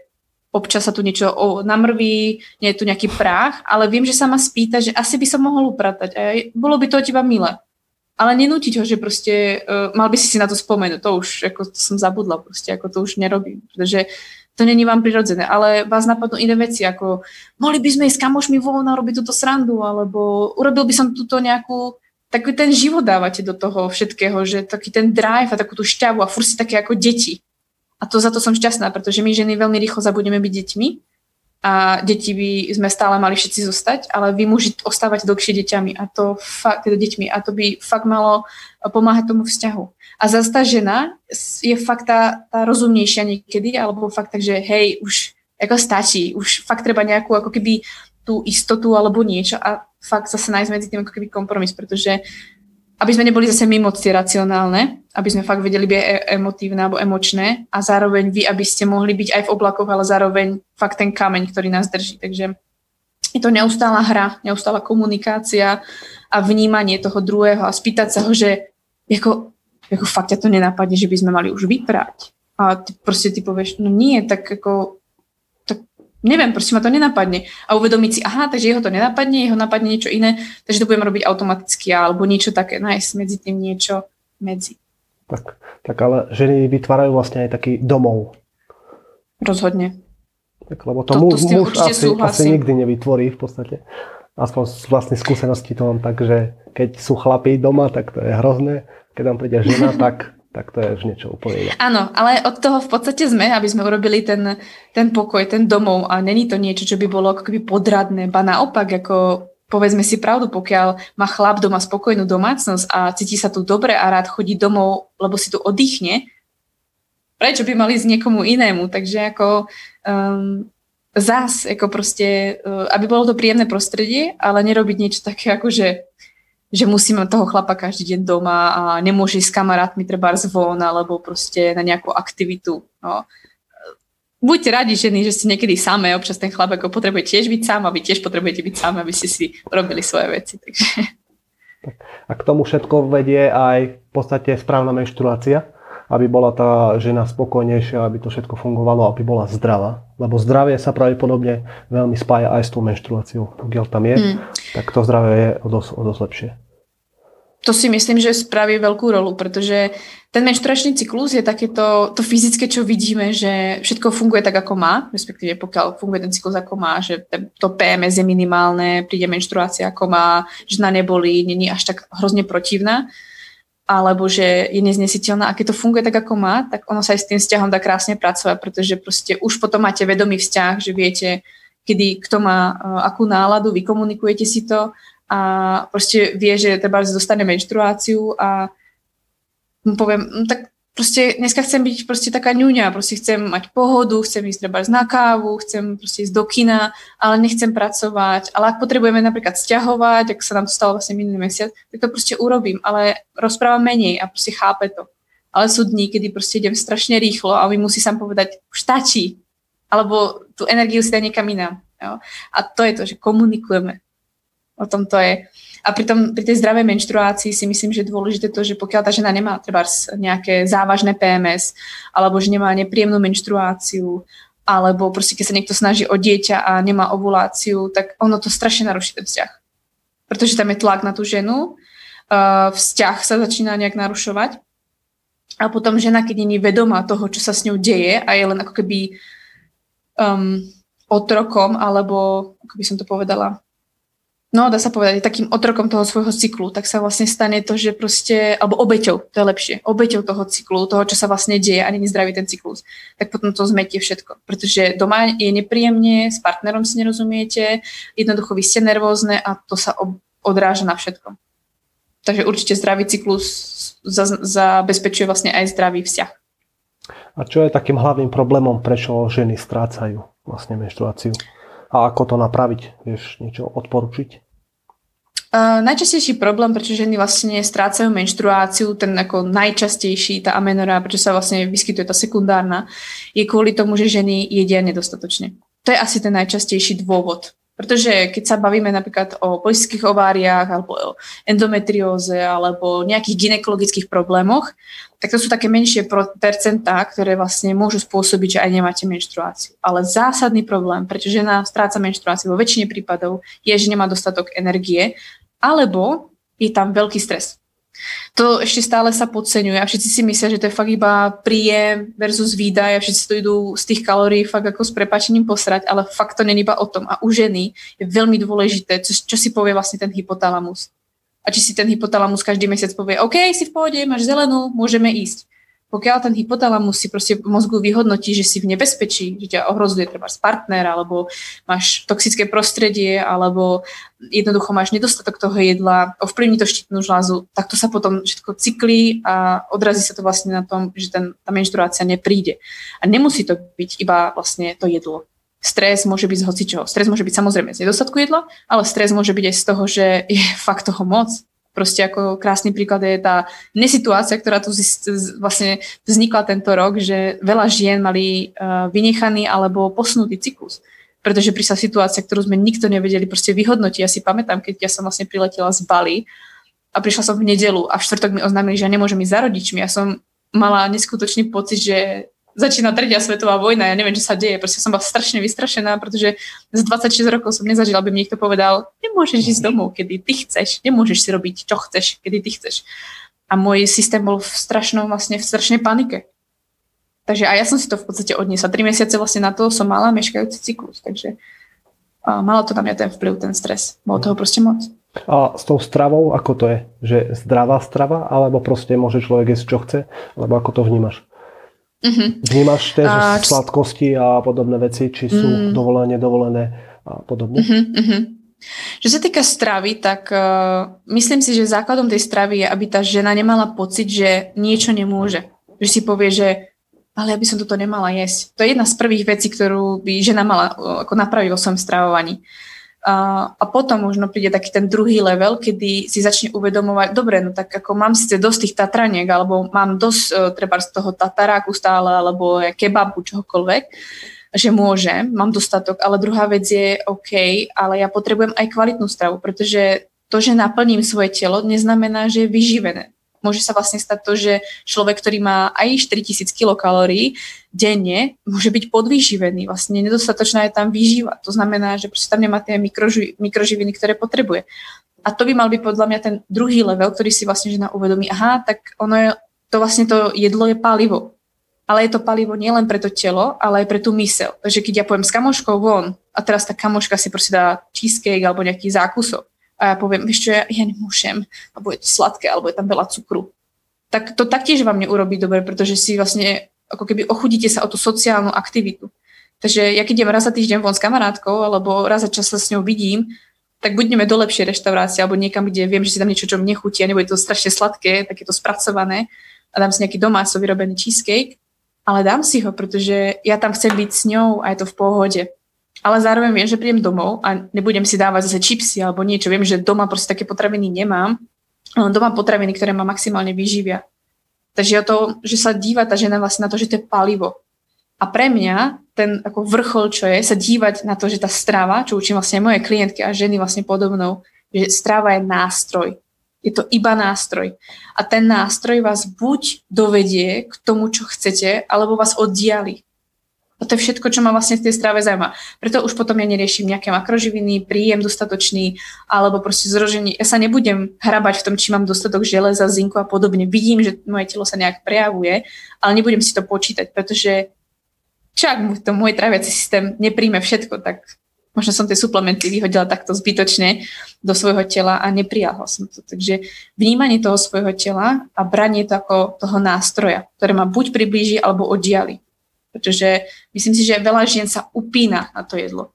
občas sa tu niečo namrví, nie je tu nejaký práh, ale viem, že sa ma spýta, že asi by som mohol upratať a bolo by to od teba milé. Ale nenútiť ho, že proste uh, mal by si si na to spomenúť. To už ako, to som zabudla, proste ako to už nerobím. Pretože to není vám prirodzené, ale vás napadnú iné veci, ako mohli by sme ísť s kamošmi voľno robiť túto srandu, alebo urobil by som túto nejakú, taký ten život dávate do toho všetkého, že taký ten drive a takú tú šťavu a furt si také ako deti. A to za to som šťastná, pretože my ženy veľmi rýchlo zabudneme byť deťmi a deti by sme stále mali všetci zostať, ale vy muži ostávate dlhšie deťami a to fakt, teda deťmi a to by fakt malo pomáhať tomu vzťahu. A zase tá žena je fakt tá, tá rozumnejšia niekedy, alebo fakt tak, že hej, už ako stačí, už fakt treba nejakú ako keby tú istotu alebo niečo a fakt zase nájsť medzi tým ako keby kompromis, pretože aby sme neboli zase mimo tie racionálne, aby sme fakt vedeli byť e- emotívne alebo emočné a zároveň vy, aby ste mohli byť aj v oblakoch, ale zároveň fakt ten kameň, ktorý nás drží. Takže je to neustála hra, neustála komunikácia a vnímanie toho druhého a spýtať sa ho, že ako, ako fakt ťa to nenapadne, že by sme mali už vyprať. A ty proste ty povieš, no nie, tak ako, neviem, proste ma to nenapadne. A uvedomiť si, aha, takže jeho to nenapadne, jeho napadne niečo iné, takže to budeme robiť automaticky, alebo niečo také, nájsť medzi tým niečo medzi. Tak, tak ale ženy vytvárajú vlastne aj taký domov. Rozhodne. Tak, lebo to, to, muž, to muž asi, asi nikdy nevytvorí v podstate. Aspoň z vlastnej skúsenosti to mám tak, že keď sú chlapí doma, tak to je hrozné keď tam príde žena, tak, tak to je už niečo úplne iné. Áno, ale od toho v podstate sme, aby sme urobili ten, ten pokoj, ten domov a není to niečo, čo by bolo ako keby podradné, ba naopak, ako povedzme si pravdu, pokiaľ má chlap doma spokojnú domácnosť a cíti sa tu dobre a rád chodí domov, lebo si tu oddychne, prečo by mali ísť niekomu inému? Takže ako um, zás, ako proste, uh, aby bolo to príjemné prostredie, ale nerobiť niečo také ako, že že musíme toho chlapa každý deň doma a nemôže ísť s kamarátmi treba von alebo proste na nejakú aktivitu. No. Buďte radi ženy, že ste niekedy samé, občas ten chlap ako potrebuje tiež byť sám a vy tiež potrebujete byť sám, aby ste si robili svoje veci. Takže. A k tomu všetko vedie aj v podstate správna menštruácia, aby bola tá žena spokojnejšia, aby to všetko fungovalo, aby bola zdravá. Lebo zdravie sa pravdepodobne veľmi spája aj s tou menštruáciou. Pokiaľ tam je, hmm. tak to zdravie je o dosť, o dosť lepšie. To si myslím, že spraví veľkú rolu, pretože ten menštruačný cyklus je takéto to fyzické, čo vidíme, že všetko funguje tak, ako má, respektíve pokiaľ funguje ten cyklus, ako má, že to PMS je minimálne, príde menštruácia, ako má, žena nebolí, není až tak hrozne protivná, alebo že je neznesiteľná. A keď to funguje tak, ako má, tak ono sa aj s tým vzťahom dá krásne pracovať, pretože proste už potom máte vedomý vzťah, že viete, kedy kto má uh, akú náladu, vy komunikujete si to a proste vie, že treba dostane menštruáciu a poviem, no tak proste dneska chcem byť proste taká ňuňa, proste chcem mať pohodu, chcem ísť treba na kávu, chcem proste ísť do kina, ale nechcem pracovať. Ale ak potrebujeme napríklad sťahovať, ak sa nám to stalo vlastne minulý mesiac, tak to proste urobím, ale rozprávam menej a proste chápe to. Ale sú dní, kedy proste idem strašne rýchlo a mi musí sám povedať, už stačí. Alebo tú energiu si dá niekam inám. Jo? A to je to, že komunikujeme O tom to je. A pri, tom, pri tej zdravej menštruácii si myslím, že je dôležité to, že pokiaľ tá žena nemá treba nejaké závažné PMS, alebo že nemá nepríjemnú menštruáciu, alebo proste keď sa niekto snaží o dieťa a nemá ovuláciu, tak ono to strašne naruší ten vzťah. Pretože tam je tlak na tú ženu, vzťah sa začína nejak narušovať a potom žena, keď nie je vedomá toho, čo sa s ňou deje a je len ako keby um, otrokom, alebo ako by som to povedala, no dá sa povedať, takým otrokom toho svojho cyklu, tak sa vlastne stane to, že proste, alebo obeťou, to je lepšie, obeťou toho cyklu, toho, čo sa vlastne deje a není zdravý ten cyklus, tak potom to zmetie všetko. Pretože doma je nepríjemne, s partnerom si nerozumiete, jednoducho vy ste nervózne a to sa odráža na všetko. Takže určite zdravý cyklus zabezpečuje vlastne aj zdravý vzťah. A čo je takým hlavným problémom, prečo ženy strácajú vlastne menštruáciu? A ako to napraviť? Vieš niečo odporučiť? Uh, najčastejší problém, prečo ženy vlastne strácajú menštruáciu, ten ako najčastejší, tá amenora, prečo sa vlastne vyskytuje tá sekundárna, je kvôli tomu, že ženy jedia nedostatočne. To je asi ten najčastejší dôvod. Pretože keď sa bavíme napríklad o poľských ováriách alebo o endometrióze alebo nejakých ginekologických problémoch, tak to sú také menšie percentá, ktoré vlastne môžu spôsobiť, že aj nemáte menštruáciu. Ale zásadný problém, prečo žena stráca menštruáciu vo väčšine prípadov, je, že nemá dostatok energie alebo je tam veľký stres. To ešte stále sa podceňuje a všetci si myslia, že to je fakt iba príjem versus výdaj a všetci to idú z tých kalórií fakt ako s prepačením posrať, ale fakt to není iba o tom. A u ženy je veľmi dôležité, čo, čo si povie vlastne ten hypotalamus. A či si ten hypotalamus každý mesiac povie, OK, si v pohode, máš zelenú, môžeme ísť pokiaľ ten hypotalamus si proste v mozgu vyhodnotí, že si v nebezpečí, že ťa ohrozuje treba partner, alebo máš toxické prostredie, alebo jednoducho máš nedostatok toho jedla, ovplyvní to štítnu žlázu, tak to sa potom všetko cyklí a odrazí sa to vlastne na tom, že ten, tá menštruácia nepríde. A nemusí to byť iba vlastne to jedlo. Stres môže byť z hocičoho. Stres môže byť samozrejme z nedostatku jedla, ale stres môže byť aj z toho, že je fakt toho moc Proste ako krásny príklad je tá nesituácia, ktorá tu vlastne vznikla tento rok, že veľa žien mali uh, vynechaný alebo posunutý cyklus. Pretože prišla situácia, ktorú sme nikto nevedeli proste vyhodnotiť. Ja si pamätám, keď ja som vlastne priletela z Bali a prišla som v nedelu a v štvrtok mi oznámili, že ja nemôžem ísť za rodičmi. Ja som mala neskutočný pocit, že začína tretia svetová vojna, ja neviem, čo sa deje, proste som bola strašne vystrašená, pretože z 26 rokov som nezažila, aby mi niekto povedal, nemôžeš ísť domov, kedy ty chceš, nemôžeš si robiť, čo chceš, kedy ty chceš. A môj systém bol v strašnom, vlastne v strašnej panike. Takže a ja som si to v podstate odniesla. Tri mesiace vlastne na to som mala meškajúci cyklus, takže a malo to na mňa ten vplyv, ten stres. Bolo toho proste moc. A s tou stravou, ako to je? Že zdravá strava, alebo proste môže človek jesť, čo chce? Alebo ako to vnímaš? Uh-huh. Vnímaš tie uh, sladkosti a podobné veci, či sú uh, dovolené, nedovolené a podobne? Uh-huh, uh-huh. Čo sa týka stravy, tak uh, myslím si, že základom tej stravy je, aby tá žena nemala pocit, že niečo nemôže. Že si povie, že ale ja by som toto nemala jesť. To je jedna z prvých vecí, ktorú by žena mala uh, ako napraviť vo svojom stravovaní. A, potom možno príde taký ten druhý level, kedy si začne uvedomovať, dobre, no tak ako mám síce dosť tých tatraniek, alebo mám dosť uh, treba z toho tataráku stále, alebo kebabu, čohokoľvek, že môžem, mám dostatok, ale druhá vec je OK, ale ja potrebujem aj kvalitnú stravu, pretože to, že naplním svoje telo, neznamená, že je vyživené môže sa vlastne stať to, že človek, ktorý má aj 4000 kilokalórií denne, môže byť podvýživený. Vlastne nedostatočná je tam výživa. To znamená, že proste tam nemá tie mikroži- mikroživiny, ktoré potrebuje. A to by mal byť podľa mňa ten druhý level, ktorý si vlastne žena uvedomí. Aha, tak ono je, to vlastne to jedlo je palivo. Ale je to palivo nielen pre to telo, ale aj pre tú mysel. Takže keď ja poviem s kamoškou von a teraz tá kamoška si proste dá cheesecake alebo nejaký zákusok, a ja poviem, vieš čo, ja, ja nemôžem, alebo je to sladké, alebo je tam veľa cukru. Tak to taktiež vám neurobí dobre, pretože si vlastne ako keby ochudíte sa o tú sociálnu aktivitu. Takže ja keď idem raz za týždeň von s kamarátkou, alebo raz za čas sa s ňou vidím, tak budeme do lepšej reštaurácie alebo niekam, kde viem, že si tam niečo, čo mne chutí a nebude to strašne sladké, tak je to spracované a dám si nejaký domáco vyrobený cheesecake, ale dám si ho, pretože ja tam chcem byť s ňou a je to v pohode ale zároveň viem, že prídem domov a nebudem si dávať zase čipsy alebo niečo. Viem, že doma proste také potraviny nemám. Doma potraviny, ktoré ma maximálne vyživia. Takže o to, že sa díva tá žena vlastne na to, že to je palivo. A pre mňa ten ako vrchol, čo je, sa dívať na to, že tá strava, čo učím vlastne moje klientky a ženy vlastne podobnou, že strava je nástroj. Je to iba nástroj. A ten nástroj vás buď dovedie k tomu, čo chcete, alebo vás oddiali. A to je všetko, čo ma vlastne v tej strave zaujíma. Preto už potom ja neriešim nejaké makroživiny, príjem dostatočný, alebo proste zroženie. Ja sa nebudem hrabať v tom, či mám dostatok železa, zinku a podobne. Vidím, že moje telo sa nejak prejavuje, ale nebudem si to počítať, pretože čak to môj traviaci systém nepríjme všetko, tak možno som tie suplementy vyhodila takto zbytočne do svojho tela a neprijala som to. Takže vnímanie toho svojho tela a branie to ako toho nástroja, ktoré ma buď priblíži alebo oddiali. Pretože myslím si, že veľa žien sa upína na to jedlo.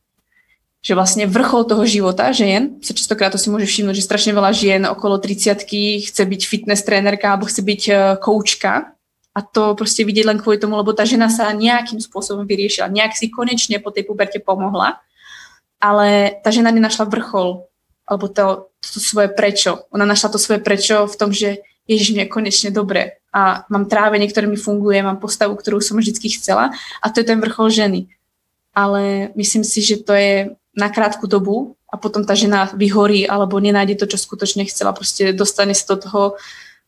Že vlastne vrchol toho života žien, sa častokrát to si môže všimnúť, že strašne veľa žien okolo 30 chce byť fitness trénerka alebo chce byť e, koučka a to proste vidieť len kvôli tomu, lebo tá žena sa nejakým spôsobom vyriešila, nejak si konečne po tej puberte pomohla, ale tá žena nenašla vrchol alebo to, to svoje prečo. Ona našla to svoje prečo v tom, že Ježiš, mne konečne dobre a mám trávenie, ktoré mi funguje, mám postavu, ktorú som vždy chcela a to je ten vrchol ženy. Ale myslím si, že to je na krátku dobu a potom tá žena vyhorí alebo nenájde to, čo skutočne chcela. Proste dostane sa do toho,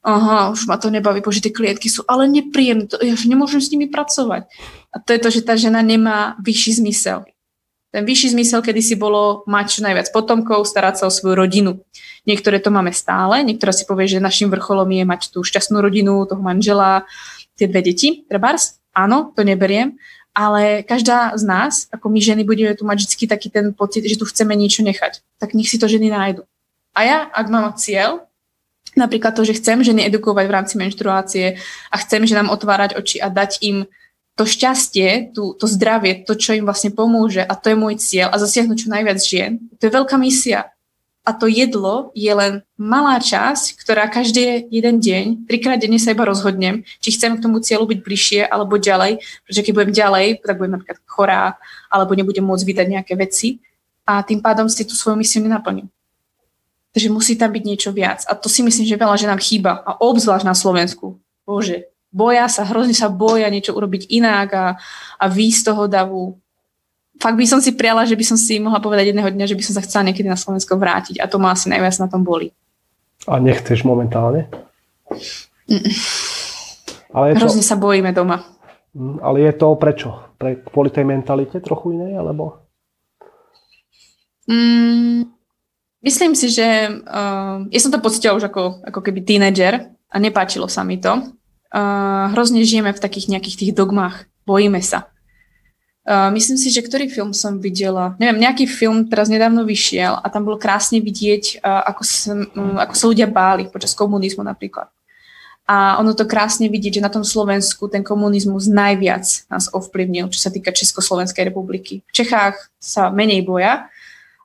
aha, už ma to nebaví, bože, tie klientky sú ale nepríjemné, to, ja už nemôžem s nimi pracovať. A to je to, že tá žena nemá vyšší zmysel. Ten vyšší zmysel kedy si bolo mať čo najviac potomkov, starať sa o svoju rodinu. Niektoré to máme stále, niektorá si povie, že našim vrcholom je mať tú šťastnú rodinu, toho manžela, tie dve deti, trebárs. Áno, to neberiem, ale každá z nás, ako my ženy, budeme tu mať vždy taký ten pocit, že tu chceme niečo nechať. Tak nech si to ženy nájdu. A ja, ak mám cieľ, napríklad to, že chcem ženy edukovať v rámci menštruácie a chcem že nám otvárať oči a dať im to šťastie, tú, to zdravie, to, čo im vlastne pomôže a to je môj cieľ a zasiahnuť čo najviac žien, to je veľká misia. A to jedlo je len malá časť, ktorá každý jeden deň, trikrát denne sa iba rozhodnem, či chcem k tomu cieľu byť bližšie alebo ďalej, pretože keď budem ďalej, tak budem napríklad chorá alebo nebudem môcť vydať nejaké veci a tým pádom si tú svoju misiu nenaplním. Takže musí tam byť niečo viac. A to si myslím, že veľa že nám chýba. A obzvlášť na Slovensku. Bože, boja sa, hrozne sa boja niečo urobiť inak a, a výjsť z toho davu. Fakt by som si priala, že by som si mohla povedať jedného dňa, že by som sa chcela niekedy na Slovensko vrátiť a to ma asi najviac na tom boli. A nechceš momentálne? Mm. Ale je Hrozne to... sa bojíme doma. Mm, ale je to prečo? Pre, kvôli tej mentalite trochu inej, alebo? Mm, myslím si, že uh, ja som to pocitila už ako, ako keby tínedžer a nepáčilo sa mi to uh, hrozne žijeme v takých nejakých tých dogmách. Bojíme sa. Uh, myslím si, že ktorý film som videla, neviem, nejaký film teraz nedávno vyšiel a tam bolo krásne vidieť, uh, ako, sa, um, ako sa ľudia báli počas komunizmu napríklad. A ono to krásne vidieť, že na tom Slovensku ten komunizmus najviac nás ovplyvnil, čo sa týka Československej republiky. V Čechách sa menej boja,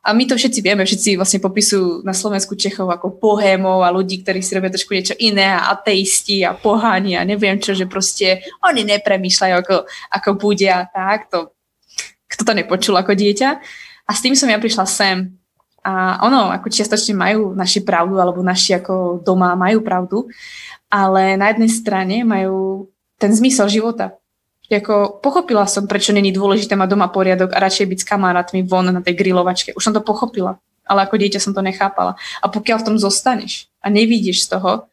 a my to všetci vieme, všetci vlastne popisujú na Slovensku Čechov ako pohémov a ľudí, ktorí si robia trošku niečo iné a ateisti a poháni a neviem čo, že proste oni nepremýšľajú ako, ako bude a tak. To, kto to nepočul ako dieťa. A s tým som ja prišla sem. A ono, ako čiastočne majú naši pravdu, alebo naši ako doma majú pravdu, ale na jednej strane majú ten zmysel života ako pochopila som, prečo není dôležité mať doma poriadok a radšej byť s kamarátmi von na tej grilovačke. Už som to pochopila, ale ako dieťa som to nechápala. A pokiaľ v tom zostaneš a nevidíš z toho,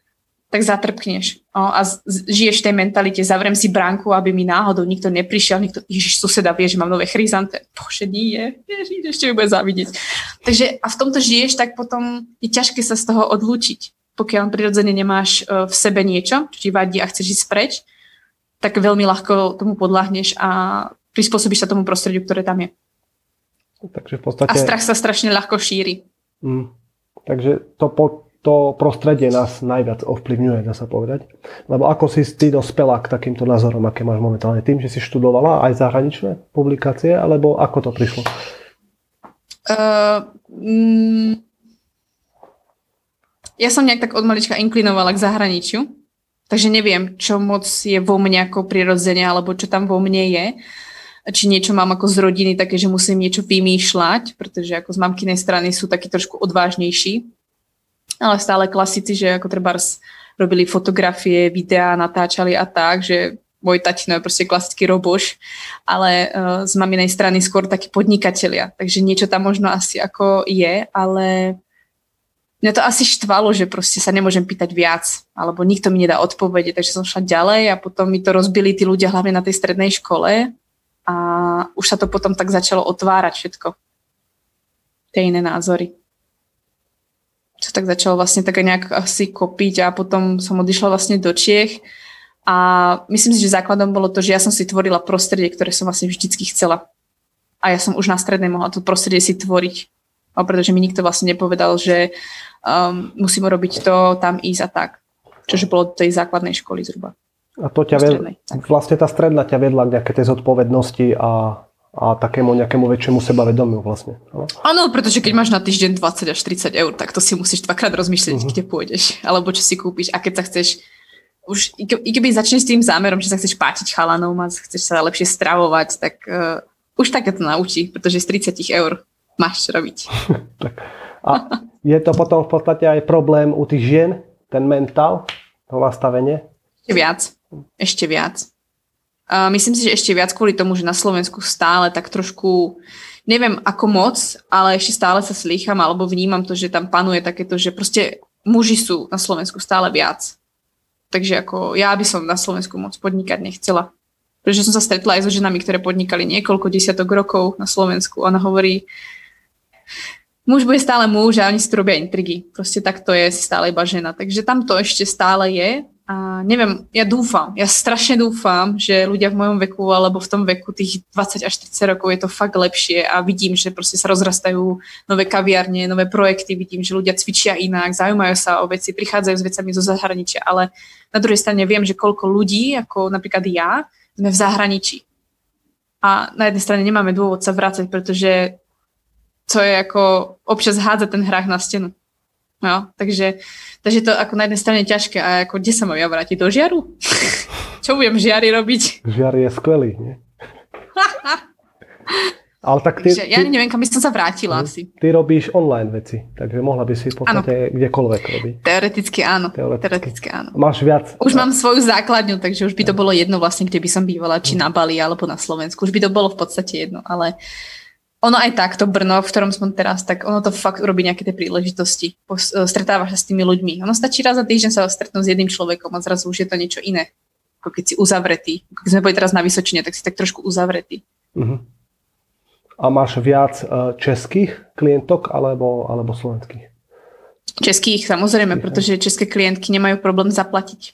tak zatrpkneš o, a z, žiješ v tej mentalite, zavrem si bránku, aby mi náhodou nikto neprišiel, nikto, ježiš, suseda vie, že mám nové chryzante. Bože, nie, ježiš, ešte mi bude závidieť. Takže a v tomto žiješ, tak potom je ťažké sa z toho odlúčiť. Pokiaľ prirodzene nemáš uh, v sebe niečo, čo ti vadí a chceš ísť preč, tak veľmi ľahko tomu podľahneš a prispôsobíš sa tomu prostrediu, ktoré tam je. Takže v podstate... A strach sa strašne ľahko šíri. Mm. Takže to, po, to prostredie nás najviac ovplyvňuje, dá sa povedať. Lebo ako si ty dospela k takýmto názorom, aké máš momentálne? Tým, že si študovala aj zahraničné publikácie, alebo ako to prišlo? Uh, mm, ja som nejak tak od malička inklinovala k zahraničiu. Takže neviem, čo moc je vo mne ako prirodzene, alebo čo tam vo mne je. Či niečo mám ako z rodiny také, že musím niečo vymýšľať, pretože ako z mamkinej strany sú takí trošku odvážnejší. Ale stále klasici, že ako treba robili fotografie, videá, natáčali a tak, že môj tatino je proste klasický roboš, ale uh, z maminej strany skôr takí podnikatelia. Takže niečo tam možno asi ako je, ale mňa to asi štvalo, že proste sa nemôžem pýtať viac, alebo nikto mi nedá odpovede, takže som šla ďalej a potom mi to rozbili tí ľudia hlavne na tej strednej škole a už sa to potom tak začalo otvárať všetko. Tie iné názory. Čo tak začalo vlastne tak nejak asi kopiť a potom som odišla vlastne do Čiech a myslím si, že základom bolo to, že ja som si tvorila prostredie, ktoré som vlastne vždycky chcela. A ja som už na strednej mohla to prostredie si tvoriť. A pretože mi nikto vlastne nepovedal, že um, musím robiť to, tam ísť a tak. Čože bolo do tej základnej školy zhruba. A to ťa vedla, vlastne tá stredná ťa vedla k nejakej tej zodpovednosti a, a takému nejakému väčšiemu sebavedomiu vlastne. Áno, pretože keď máš na týždeň 20 až 30 eur, tak to si musíš dvakrát rozmýšľať, uh-huh. kde pôjdeš, alebo čo si kúpiš a keď sa chceš už, i keby začneš s tým zámerom, že sa chceš páčiť chalanom a chceš sa lepšie stravovať, tak uh, už také to naučí, pretože z 30 eur máš robiť. tak A je to potom v podstate aj problém u tých žien, ten mentál, to nastavenie? Ešte viac. Ešte viac. Uh, myslím si, že ešte viac kvôli tomu, že na Slovensku stále tak trošku, neviem ako moc, ale ešte stále sa slýcham alebo vnímam to, že tam panuje takéto, že proste muži sú na Slovensku stále viac. Takže ako ja by som na Slovensku moc podnikať nechcela. Pretože som sa stretla aj so ženami, ktoré podnikali niekoľko desiatok rokov na Slovensku. Ona hovorí, muž bude stále muž a oni si tu robia intrigy. Proste tak to je, si stále iba žena. Takže tam to ešte stále je. A neviem, ja dúfam, ja strašne dúfam, že ľudia v mojom veku alebo v tom veku tých 20 až 30 rokov je to fakt lepšie a vidím, že proste sa rozrastajú nové kaviarne, nové projekty, vidím, že ľudia cvičia inak, zaujímajú sa o veci, prichádzajú s vecami zo zahraničia, ale na druhej strane viem, že koľko ľudí, ako napríklad ja, sme v zahraničí. A na jednej strane nemáme dôvod sa vrácať, pretože co je ako občas hádza ten hrách na stenu. No, takže, takže to ako na jednej strane ťažké a ako kde sa mám ja vrátiť? Do žiaru? Čo budem v žiari robiť? Žiar je skvelý, nie? Ale tak ty, takže ja neviem, kam by som sa vrátila ty, asi. Ty robíš online veci, takže mohla by si v podstate ano. kdekoľvek robiť. Teoreticky áno. Teoreticky. Teoreticky áno. Máš viac. Už mám svoju základňu, takže už by to bolo jedno vlastne, kde by som bývala, či na Bali alebo na Slovensku. Už by to bolo v podstate jedno, ale ono aj tak, to Brno, v ktorom som teraz, tak ono to fakt robí nejaké tie príležitosti. E, stretávaš sa s tými ľuďmi. Ono stačí raz za týždeň sa stretnúť s jedným človekom a zrazu už je to niečo iné. Ako keď si uzavretý. Keď sme boli teraz na Vysočine, tak si tak trošku uzavretý. Uh-huh. A máš viac e, českých klientok alebo, alebo slovenských? Českých, samozrejme, pretože české klientky nemajú problém zaplatiť.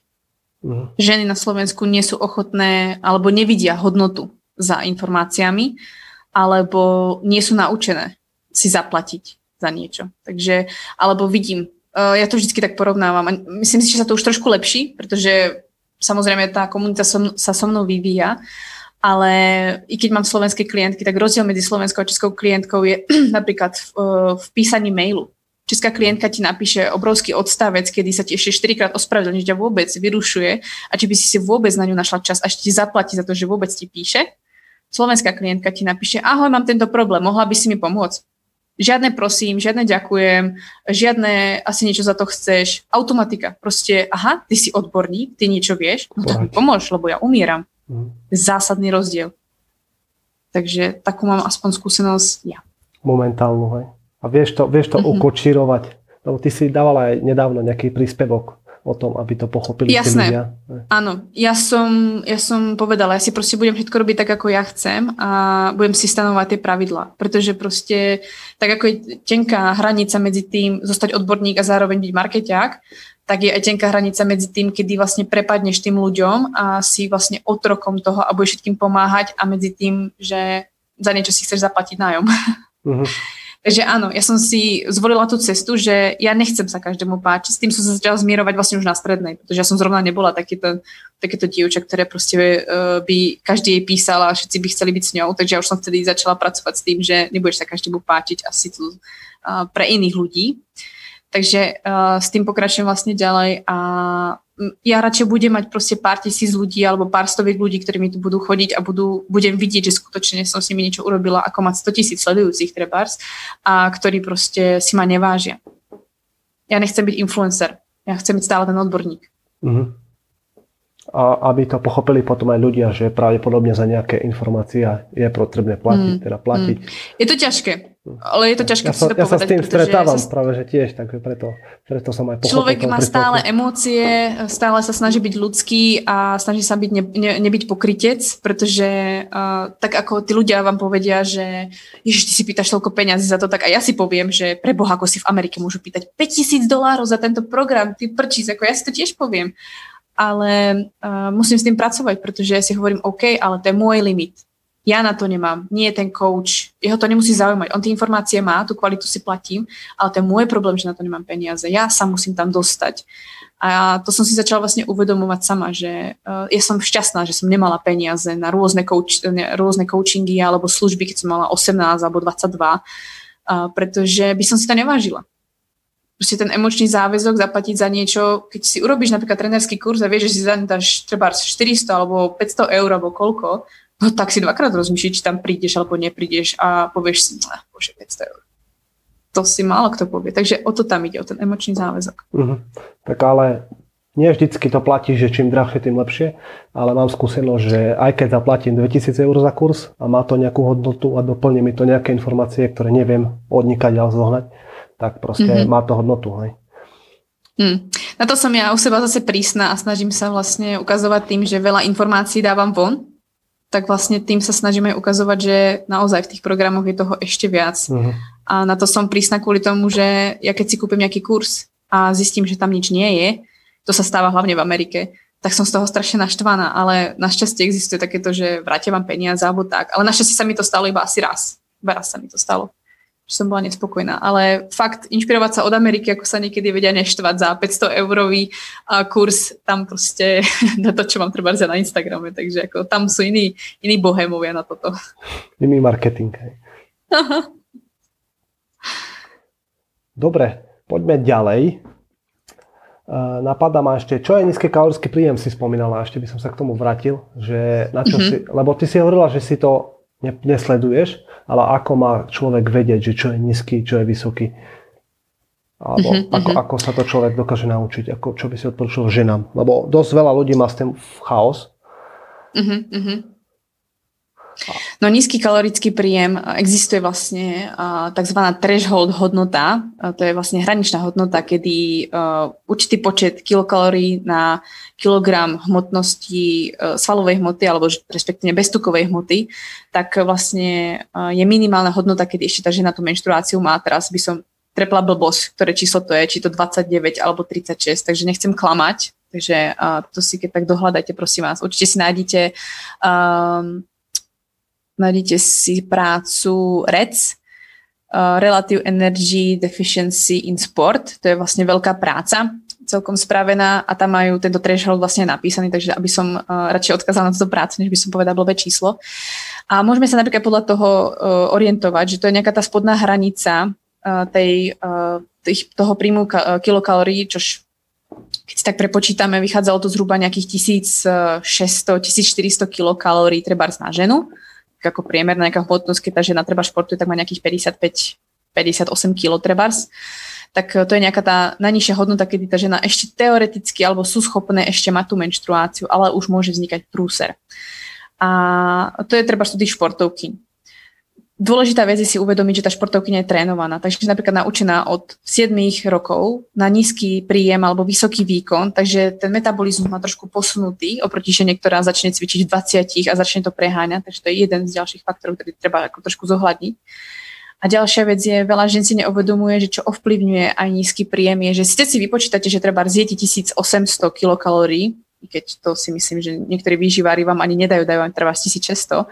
Uh-huh. Ženy na Slovensku nie sú ochotné alebo nevidia hodnotu za informáciami alebo nie sú naučené si zaplatiť za niečo. Takže, alebo vidím, uh, ja to vždy tak porovnávam myslím si, že sa to už trošku lepší, pretože samozrejme tá komunita som, sa so mnou vyvíja, ale i keď mám slovenské klientky, tak rozdiel medzi slovenskou a českou klientkou je napríklad v, uh, v písaní mailu. Česká klientka ti napíše obrovský odstavec, kedy sa ti ešte 4 krát ospravedlní, že ťa vôbec vyrušuje a či by si si vôbec na ňu našla čas a ešte ti zaplatí za to, že vôbec ti píše slovenská klientka ti napíše, ahoj, mám tento problém, mohla by si mi pomôcť? Žiadne prosím, žiadne ďakujem, žiadne asi niečo za to chceš. Automatika. Proste, aha, ty si odborník, ty niečo vieš, no tak mi pomôž, lebo ja umieram. Mm. Zásadný rozdiel. Takže takú mám aspoň skúsenosť ja. Momentálnu, hej. A vieš to, vieš to mm-hmm. ukočírovať. Lebo ty si dávala aj nedávno nejaký príspevok o tom, aby to pochopili Jasné. ľudia. Áno, ja som, ja som povedala, ja si proste budem všetko robiť tak, ako ja chcem a budem si stanovať tie pravidlá, pretože proste tak ako je tenká hranica medzi tým zostať odborník a zároveň byť markeťák, tak je aj tenká hranica medzi tým, kedy vlastne prepadneš tým ľuďom a si vlastne otrokom toho a budeš všetkým pomáhať a medzi tým, že za niečo si chceš zaplatiť nájom. Uh-huh. Takže áno, ja som si zvolila tú cestu, že ja nechcem sa každému páčiť. S tým som sa začala zmierovať vlastne už na strednej, pretože ja som zrovna nebola takéto, takéto dievča, ktoré proste uh, by každý jej písala a všetci by chceli byť s ňou. Takže ja už som vtedy začala pracovať s tým, že nebudeš sa každému páčiť asi tu uh, pre iných ľudí. Takže uh, s tým pokračujem vlastne ďalej a ja radšej budem mať proste pár tisíc ľudí alebo pár stoviek ľudí, ktorí mi tu budú chodiť a budú, budem vidieť, že skutočne som s nimi niečo urobila, ako mať 100 tisíc sledujúcich trebárs a ktorí proste si ma nevážia. Ja nechcem byť influencer. Ja chcem byť stále ten odborník. Uh-huh. A aby to pochopili potom aj ľudia, že pravdepodobne za nejaké informácie je potrebné platiť, mm. teda platiť. Mm. Je to ťažké. Ale je to ťažké ja sa, to ja povedať, sa s tým stretávam sa... práve, že tiež, takže preto, preto som aj pochopil. Človek má stále emócie, stále sa snaží byť ľudský a snaží sa byť ne, ne, nebyť pokrytec, pretože uh, tak ako tí ľudia vám povedia, že ježiš, ty si pýtaš toľko peňazí za to, tak aj ja si poviem, že pre Boha, ako si v Amerike môžu pýtať 5000 dolárov za tento program, ty prčíš, ako ja si to tiež poviem. Ale uh, musím s tým pracovať, pretože ja si hovorím, OK, ale to je môj limit ja na to nemám, nie je ten coach, jeho to nemusí zaujímať. On tie informácie má, tú kvalitu si platím, ale to je môj problém, že na to nemám peniaze. Ja sa musím tam dostať. A to som si začala vlastne uvedomovať sama, že uh, ja som šťastná, že som nemala peniaze na rôzne, coach, ne, rôzne coachingy alebo služby, keď som mala 18 alebo 22, uh, pretože by som si to nevážila. Proste ten emočný záväzok zaplatiť za niečo, keď si urobíš napríklad trenerský kurz a vieš, že si zadáš treba 400 alebo 500 eur alebo koľko, no tak si dvakrát rozmýšľaj, či tam prídeš alebo neprídeš a povieš si, bože, 500 eur. to si málo kto povie. Takže o to tam ide, o ten emočný záväzok. Uh-huh. Tak ale nie vždycky to platí, že čím drahšie, tým lepšie, ale mám skúsenosť, že aj keď zaplatím 2000 eur za kurz a má to nejakú hodnotu a doplní mi to nejaké informácie, ktoré neviem odnikať a zohnať, tak proste mm-hmm. má to hodnotu. Hej. Hmm. Na to som ja u seba zase prísna a snažím sa vlastne ukazovať tým, že veľa informácií dávam von, tak vlastne tým sa snažíme ukazovať, že naozaj v tých programoch je toho ešte viac. Uh-huh. A na to som prísna kvôli tomu, že ja keď si kúpim nejaký kurz a zistím, že tam nič nie je, to sa stáva hlavne v Amerike, tak som z toho strašne naštvaná, ale našťastie existuje takéto, že vrátia vám peniaze alebo tak. Ale našťastie sa mi to stalo iba asi raz. Iba raz sa mi to stalo že som bola nespokojná. Ale fakt, inšpirovať sa od Ameriky, ako sa niekedy vedia neštvať za 500 eurový kurz, tam proste na to, čo mám treba na Instagrame. Takže ako, tam sú iní, iní bohémovia na toto. Iný marketing. Hej. Dobre, poďme ďalej. napadá ma ešte, čo je nízky kalorický príjem, si spomínala, ešte by som sa k tomu vrátil, že na čo mm-hmm. si, lebo ty si hovorila, že si to nesleduješ, ale ako má človek vedieť, že čo je nízky, čo je vysoký. Alebo uh-huh, ako, uh-huh. ako sa to človek dokáže naučiť, ako, čo by si odporúčil ženám. Lebo dosť veľa ľudí má s tým chaos. Uh-huh. No nízky kalorický príjem existuje vlastne tzv. threshold hodnota, to je vlastne hraničná hodnota, kedy uh, určitý počet kilokalórií na kilogram hmotnosti uh, svalovej hmoty alebo respektíve beztukovej hmoty, tak vlastne uh, je minimálna hodnota, kedy ešte tá žena tú menštruáciu má. Teraz by som trepla blbosť, ktoré číslo to je, či to 29 alebo 36, takže nechcem klamať, takže to si keď tak dohľadajte, prosím vás. Určite si nájdete um, nájdete si prácu REC, uh, Relative Energy Deficiency in Sport, to je vlastne veľká práca, celkom spravená a tam majú tento threshold vlastne napísaný, takže aby som uh, radšej odkázala na túto prácu, než by som povedala blbé číslo. A môžeme sa napríklad podľa toho uh, orientovať, že to je nejaká tá spodná hranica uh, tej, uh, tých, toho príjmu ka- kilokalórií, čož keď si tak prepočítame, vychádzalo to zhruba nejakých 1600-1400 kilokalórií treba na ženu ako priemerná nejaká hmotnosť, keď tá žena treba športuje, tak má nejakých 55 58 kg trebárs, tak to je nejaká tá najnižšia hodnota, kedy tá žena ešte teoreticky alebo sú schopné ešte mať tú menštruáciu, ale už môže vznikať prúser. A to je treba tých športovky dôležitá vec je si uvedomiť, že tá športovkyňa je trénovaná. Takže napríklad naučená od 7 rokov na nízky príjem alebo vysoký výkon, takže ten metabolizmus má trošku posunutý oproti žene, ktorá začne cvičiť v 20 a začne to preháňať. Takže to je jeden z ďalších faktorov, ktorý treba ako trošku zohľadniť. A ďalšia vec je, veľa žen si neuvedomuje, že čo ovplyvňuje aj nízky príjem, je, že ste si vypočítate, že treba zjete 1800 kilokalórií, keď to si myslím, že niektorí výživári vám ani nedajú, dajú vám treba 1600.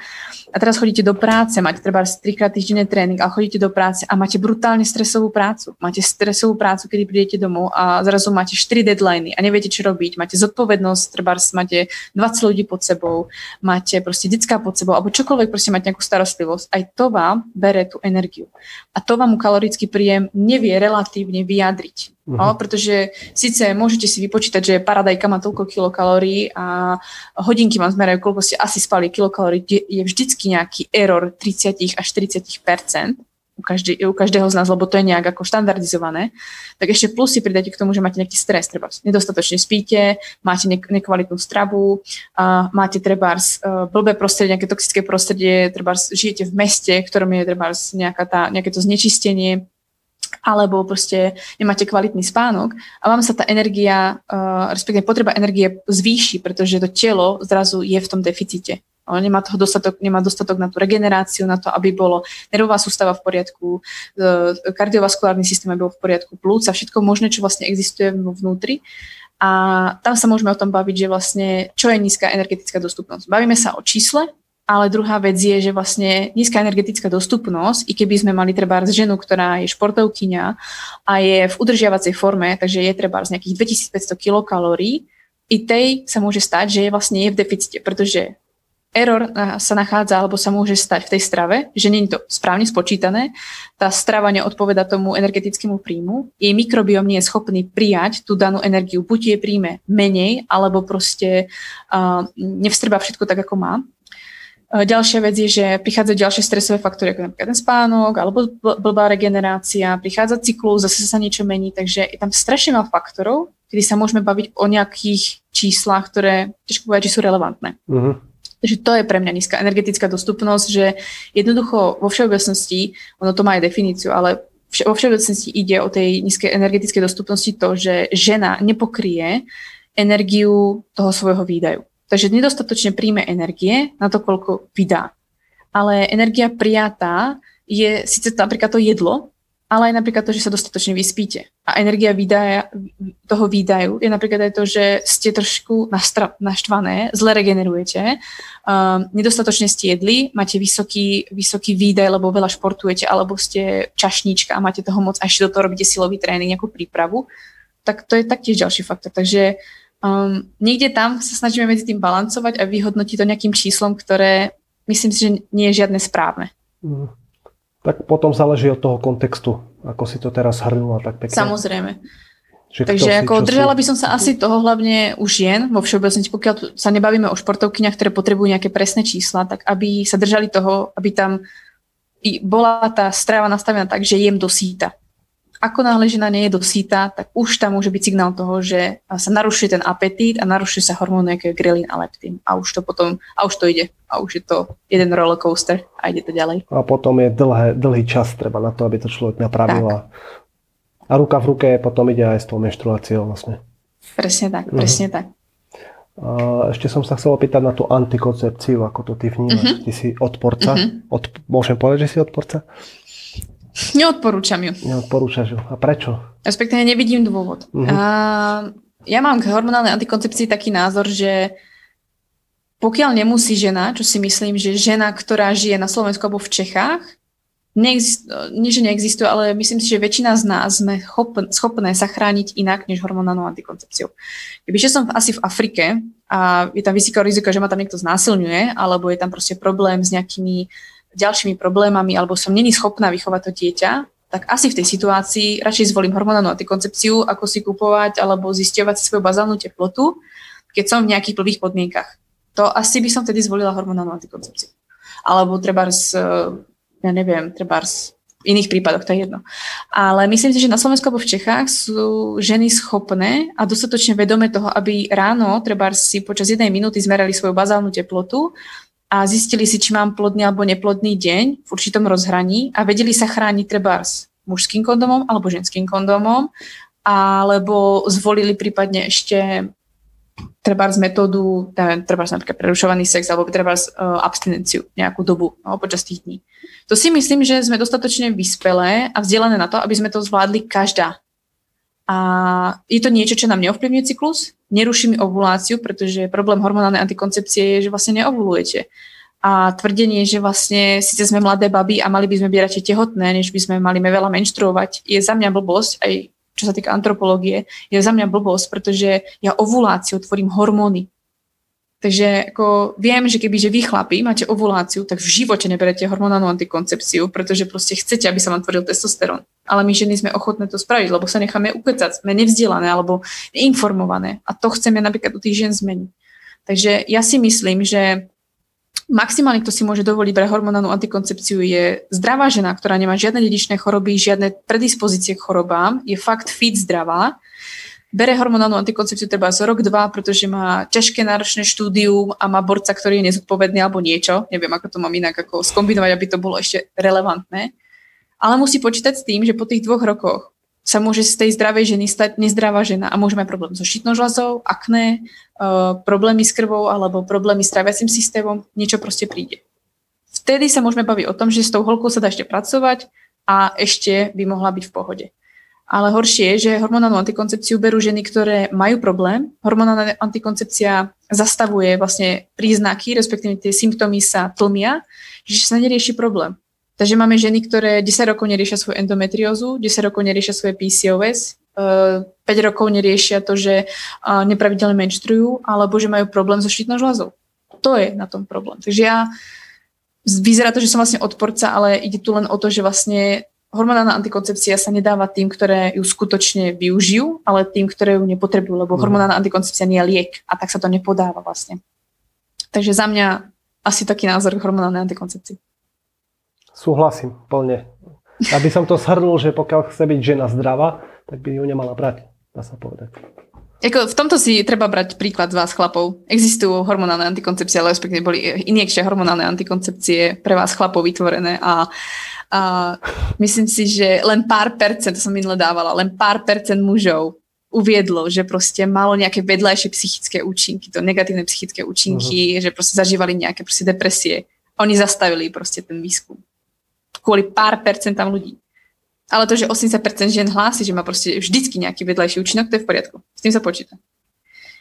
A teraz chodíte do práce, máte treba 3 krát týždenne tréning a chodíte do práce a máte brutálne stresovú prácu. Máte stresovú prácu, kedy prídete domov a zrazu máte 4 deadliny a neviete, čo robiť. Máte zodpovednosť, treba máte 20 ľudí pod sebou, máte proste detská pod sebou, alebo čokoľvek proste máte nejakú starostlivosť. Aj to vám bere tú energiu. A to vám kalorický príjem nevie relatívne vyjadriť. Uh-huh. No, pretože síce môžete si vypočítať, že paradajka má toľko kilokalórií a hodinky vám zmerajú, koľko ste asi spali kilokalórií, je vždycky nejaký error 30 až 40 u, každý, u každého z nás, lebo to je nejak ako štandardizované, tak ešte plus si pridáte k tomu, že máte nejaký stres, treba nedostatočne spíte, máte ne- nekvalitnú stravu, uh, máte treba uh, blbé prostredie, nejaké toxické prostredie, treba žijete v meste, v ktorom je treba nejaká tá, nejaké to znečistenie, alebo proste nemáte kvalitný spánok a vám sa tá energia, uh, respektíve potreba energie zvýši, pretože to telo zrazu je v tom deficite. Nemá, toho dostatok, nemá dostatok na tú regeneráciu, na to, aby bolo nervová sústava v poriadku, uh, kardiovaskulárny systém aby bol v poriadku, plúc a všetko možné, čo vlastne existuje vnútri. A tam sa môžeme o tom baviť, že vlastne čo je nízka energetická dostupnosť. Bavíme sa o čísle, ale druhá vec je, že vlastne nízka energetická dostupnosť, i keby sme mali treba ženu, ktorá je športovkyňa a je v udržiavacej forme, takže je treba z nejakých 2500 kilokalórií, i tej sa môže stať, že je vlastne je v deficite, pretože error sa nachádza alebo sa môže stať v tej strave, že nie je to správne spočítané, tá strava neodpoveda tomu energetickému príjmu, jej mikrobiom nie je schopný prijať tú danú energiu, buď je príjme menej, alebo proste uh, nevstrba všetko tak, ako má. Ďalšia vec je, že prichádzajú ďalšie stresové faktory, ako napríklad ten spánok, alebo blbá regenerácia, prichádza cyklus, zase sa niečo mení, takže je tam strašne veľa faktorov, kedy sa môžeme baviť o nejakých číslach, ktoré ťažko povedať, či sú relevantné. Uh-huh. Takže to je pre mňa nízka energetická dostupnosť, že jednoducho vo všeobecnosti, ono to má aj definíciu, ale vo všeobecnosti ide o tej nízkej energetickej dostupnosti to, že žena nepokrie energiu toho svojho výdaju. Takže nedostatočne príjme energie na to, koľko vydá. Ale energia prijatá je síce napríklad to jedlo, ale aj napríklad to, že sa dostatočne vyspíte. A energia výdaja, toho výdaju je napríklad aj to, že ste trošku nastra, naštvané, zle regenerujete, um, nedostatočne ste jedli, máte vysoký, vysoký výdaj, lebo veľa športujete, alebo ste čašníčka a máte toho moc a ešte do toho robíte silový tréning, nejakú prípravu, tak to je taktiež ďalší faktor. Takže Um, niekde tam sa snažíme medzi tým balancovať a vyhodnotiť to nejakým číslom, ktoré myslím si, že nie je žiadne správne. Mm. Tak potom záleží od toho kontextu, ako si to teraz hrnula tak pekne. Samozrejme. Že Takže si, ako držala by som sa asi toho hlavne u žien vo všeobecnosti, pokiaľ sa nebavíme o športovkyniach, ktoré potrebujú nejaké presné čísla, tak aby sa držali toho, aby tam bola tá strava nastavená tak, že jem do síta ako náhle žena nie je dosýta, tak už tam môže byť signál toho, že sa narušuje ten apetít a narušuje sa hormóny ako je grelin a leptín. A už to potom, a už to ide. A už je to jeden rollercoaster a ide to ďalej. A potom je dlhé, dlhý čas treba na to, aby to človek napravil. A, a ruka v ruke potom ide aj s tou menštruáciou vlastne. Presne tak, uh-huh. presne tak. A ešte som sa chcel opýtať na tú antikoncepciu, ako to ty vnímaš. Uh-huh. Ty si odporca. Uh-huh. Od, môžem povedať, že si odporca? Neodporúčam ju. Neodporúčaš ju. A prečo? Respektíve nevidím dôvod. Uh-huh. A ja mám k hormonálnej antikoncepcii taký názor, že pokiaľ nemusí žena, čo si myslím, že žena, ktorá žije na Slovensku alebo v Čechách, neexist, nie, že neexistuje, ale myslím si, že väčšina z nás sme schopné sa chrániť inak než hormonálnou antikoncepciou. Kebyže som asi v Afrike a je tam vysoké riziko, že ma tam niekto znásilňuje, alebo je tam proste problém s nejakými ďalšími problémami alebo som není schopná vychovať to dieťa, tak asi v tej situácii radšej zvolím hormonálnu antikoncepciu, ako si kupovať alebo zisťovať si svoju bazálnu teplotu, keď som v nejakých blbých podmienkach. To asi by som vtedy zvolila hormonálnu antikoncepciu. Alebo treba z, ja neviem, treba v iných prípadoch, to je jedno. Ale myslím si, že na Slovensku alebo v Čechách sú ženy schopné a dostatočne vedomé toho, aby ráno treba si počas jednej minúty zmerali svoju bazálnu teplotu a zistili si, či mám plodný alebo neplodný deň v určitom rozhraní a vedeli sa chrániť treba s mužským kondomom alebo ženským kondomom, alebo zvolili prípadne ešte treba z metódu, treba napríklad prerušovaný sex alebo treba z uh, abstinenciu nejakú dobu no, počas tých dní. To si myslím, že sme dostatočne vyspelé a vzdelané na to, aby sme to zvládli každá. A je to niečo, čo nám neovplyvňuje cyklus, neruší mi ovuláciu, pretože problém hormonálnej antikoncepcie je, že vlastne neovulujete. A tvrdenie, že vlastne síce sme mladé baby a mali by sme byť radšej tehotné, než by sme mali veľa menštruovať, je za mňa blbosť, aj čo sa týka antropológie, je za mňa blbosť, pretože ja ovuláciu tvorím hormóny. Takže ako viem, že keby že vy chlapí máte ovuláciu, tak v živote neberete hormonálnu antikoncepciu, pretože proste chcete, aby sa vám tvoril testosterón. Ale my ženy sme ochotné to spraviť, lebo sa necháme ukecať, sme nevzdelané alebo neinformované. A to chceme napríklad u tých žien zmeniť. Takže ja si myslím, že maximálne, kto si môže dovoliť pre hormonálnu antikoncepciu, je zdravá žena, ktorá nemá žiadne dedičné choroby, žiadne predispozície k chorobám, je fakt fit zdravá, bere hormonálnu antikoncepciu treba z rok, dva, pretože má ťažké náročné štúdium a má borca, ktorý je nezodpovedný alebo niečo. Neviem, ako to mám inak ako skombinovať, aby to bolo ešte relevantné. Ale musí počítať s tým, že po tých dvoch rokoch sa môže z tej zdravej ženy stať nezdravá žena a môže mať problém so štítnou žľazou, akné, uh, problémy s krvou alebo problémy s traviacím systémom, niečo proste príde. Vtedy sa môžeme baviť o tom, že s tou holkou sa dá ešte pracovať a ešte by mohla byť v pohode. Ale horšie je, že hormonálnu antikoncepciu berú ženy, ktoré majú problém. Hormonálna antikoncepcia zastavuje vlastne príznaky, respektíve tie symptómy sa tlmia, že sa nerieši problém. Takže máme ženy, ktoré 10 rokov neriešia svoju endometriózu, 10 rokov neriešia svoje PCOS, 5 eh, rokov neriešia to, že eh, nepravidelne menštrujú, alebo že majú problém so štítnou žľazou. To je na tom problém. Takže ja vyzerá to, že som vlastne odporca, ale ide tu len o to, že vlastne hormonálna antikoncepcia sa nedáva tým, ktoré ju skutočne využijú, ale tým, ktoré ju nepotrebujú, lebo mhm. hormonálna antikoncepcia nie je liek a tak sa to nepodáva vlastne. Takže za mňa asi taký názor k hormonálnej antikoncepcii. Súhlasím plne. Aby som to shrnul, že pokiaľ chce byť žena zdravá, tak by ju nemala brať, dá sa povedať. Ako v tomto si treba brať príklad z vás chlapov. Existujú hormonálne antikoncepcie, ale respektíve boli injekčie hormonálne antikoncepcie pre vás chlapov vytvorené a, a myslím si, že len pár percent, to som minule dávala, len pár percent mužov uviedlo, že proste malo nejaké vedľajšie psychické účinky, to negatívne psychické účinky, uh-huh. že proste zažívali nejaké proste depresie. Oni zastavili proste ten výskum. Kvôli pár percentám ľudí. Ale to, že 80% žien hlási, že má proste vždycky nejaký vedľajší účinok, to je v poriadku. S tým sa počíta.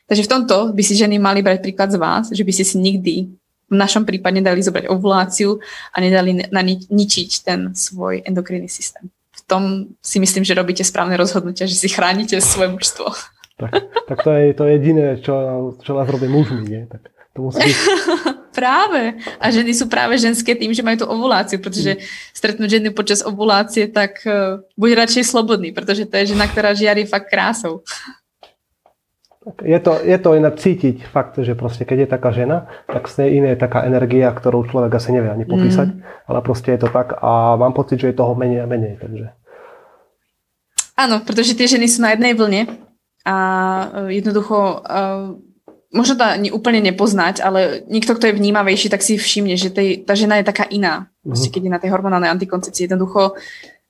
Takže v tomto by si ženy mali brať príklad z vás, že by ste si nikdy v našom prípade nedali zobrať ovuláciu a nedali na ničiť ten svoj endokrinný systém. V tom si myslím, že robíte správne rozhodnutia, že si chránite svoje mužstvo. Tak, tak to je to jediné, čo, čo nás robí mužmi, nie? Tak to musí byť... práve. A ženy sú práve ženské tým, že majú tú ovuláciu, pretože mm. stretnúť ženy počas ovulácie, tak uh, buď radšej slobodný, pretože to je žena, ktorá žiari fakt krásou. Je to, je to inak cítiť fakt, že proste keď je taká žena, tak z nej iné je taká energia, ktorú človek asi nevie ani popísať, mm. ale proste je to tak a mám pocit, že je toho menej a menej. Takže. Áno, pretože tie ženy sú na jednej vlne a e, jednoducho uh, možno to ani úplne nepoznať, ale niekto, kto je vnímavejší, tak si všimne, že tej, tá žena je taká iná. Proste, mhm. keď je na tej hormonálnej antikoncepcii, jednoducho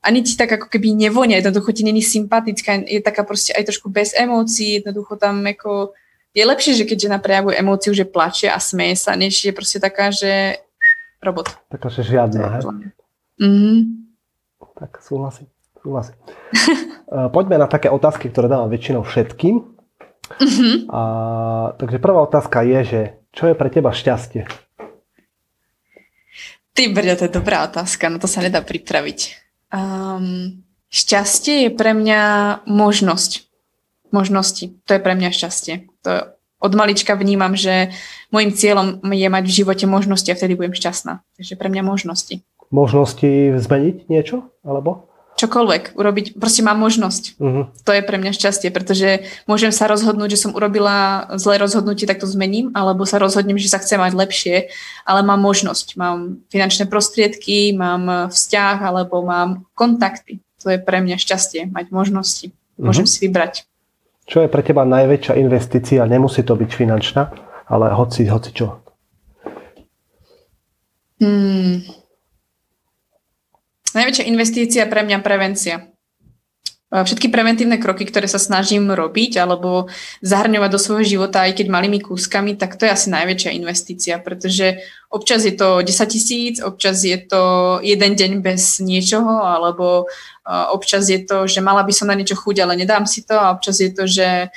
ani ti tak ako keby nevonia, jednoducho ti není sympatická, je taká proste aj trošku bez emócií, jednoducho tam ako je lepšie, že keď žena prejavuje emóciu, že plače a smeje sa, než je proste taká, že robot. Taká, že žiadna, hej? Mm-hmm. Tak súhlasím, súhlasím. Eh, poďme na také otázky, ktoré dávam väčšinou všetkým. Mm-hmm. A, takže prvá otázka je, že čo je pre teba šťastie? Ty brďo, to je dobrá otázka, no to sa nedá pripraviť. Um, šťastie je pre mňa možnosť. Možnosti. To je pre mňa šťastie. To od malička vnímam, že môjim cieľom je mať v živote možnosti a vtedy budem šťastná. Takže pre mňa možnosti. Možnosti zmeniť niečo? Alebo? Čokoľvek urobiť, proste mám možnosť. Uh-huh. To je pre mňa šťastie, pretože môžem sa rozhodnúť, že som urobila zlé rozhodnutie, tak to zmením, alebo sa rozhodnem, že sa chcem mať lepšie, ale mám možnosť. Mám finančné prostriedky, mám vzťah, alebo mám kontakty. To je pre mňa šťastie, mať možnosti. Môžem uh-huh. si vybrať. Čo je pre teba najväčšia investícia? Nemusí to byť finančná, ale hoci, hoci čo. Hmm Najväčšia investícia pre mňa prevencia. Všetky preventívne kroky, ktoré sa snažím robiť alebo zahrňovať do svojho života, aj keď malými kúskami, tak to je asi najväčšia investícia, pretože občas je to 10 tisíc, občas je to jeden deň bez niečoho, alebo občas je to, že mala by som na niečo chuť, ale nedám si to, a občas je to, že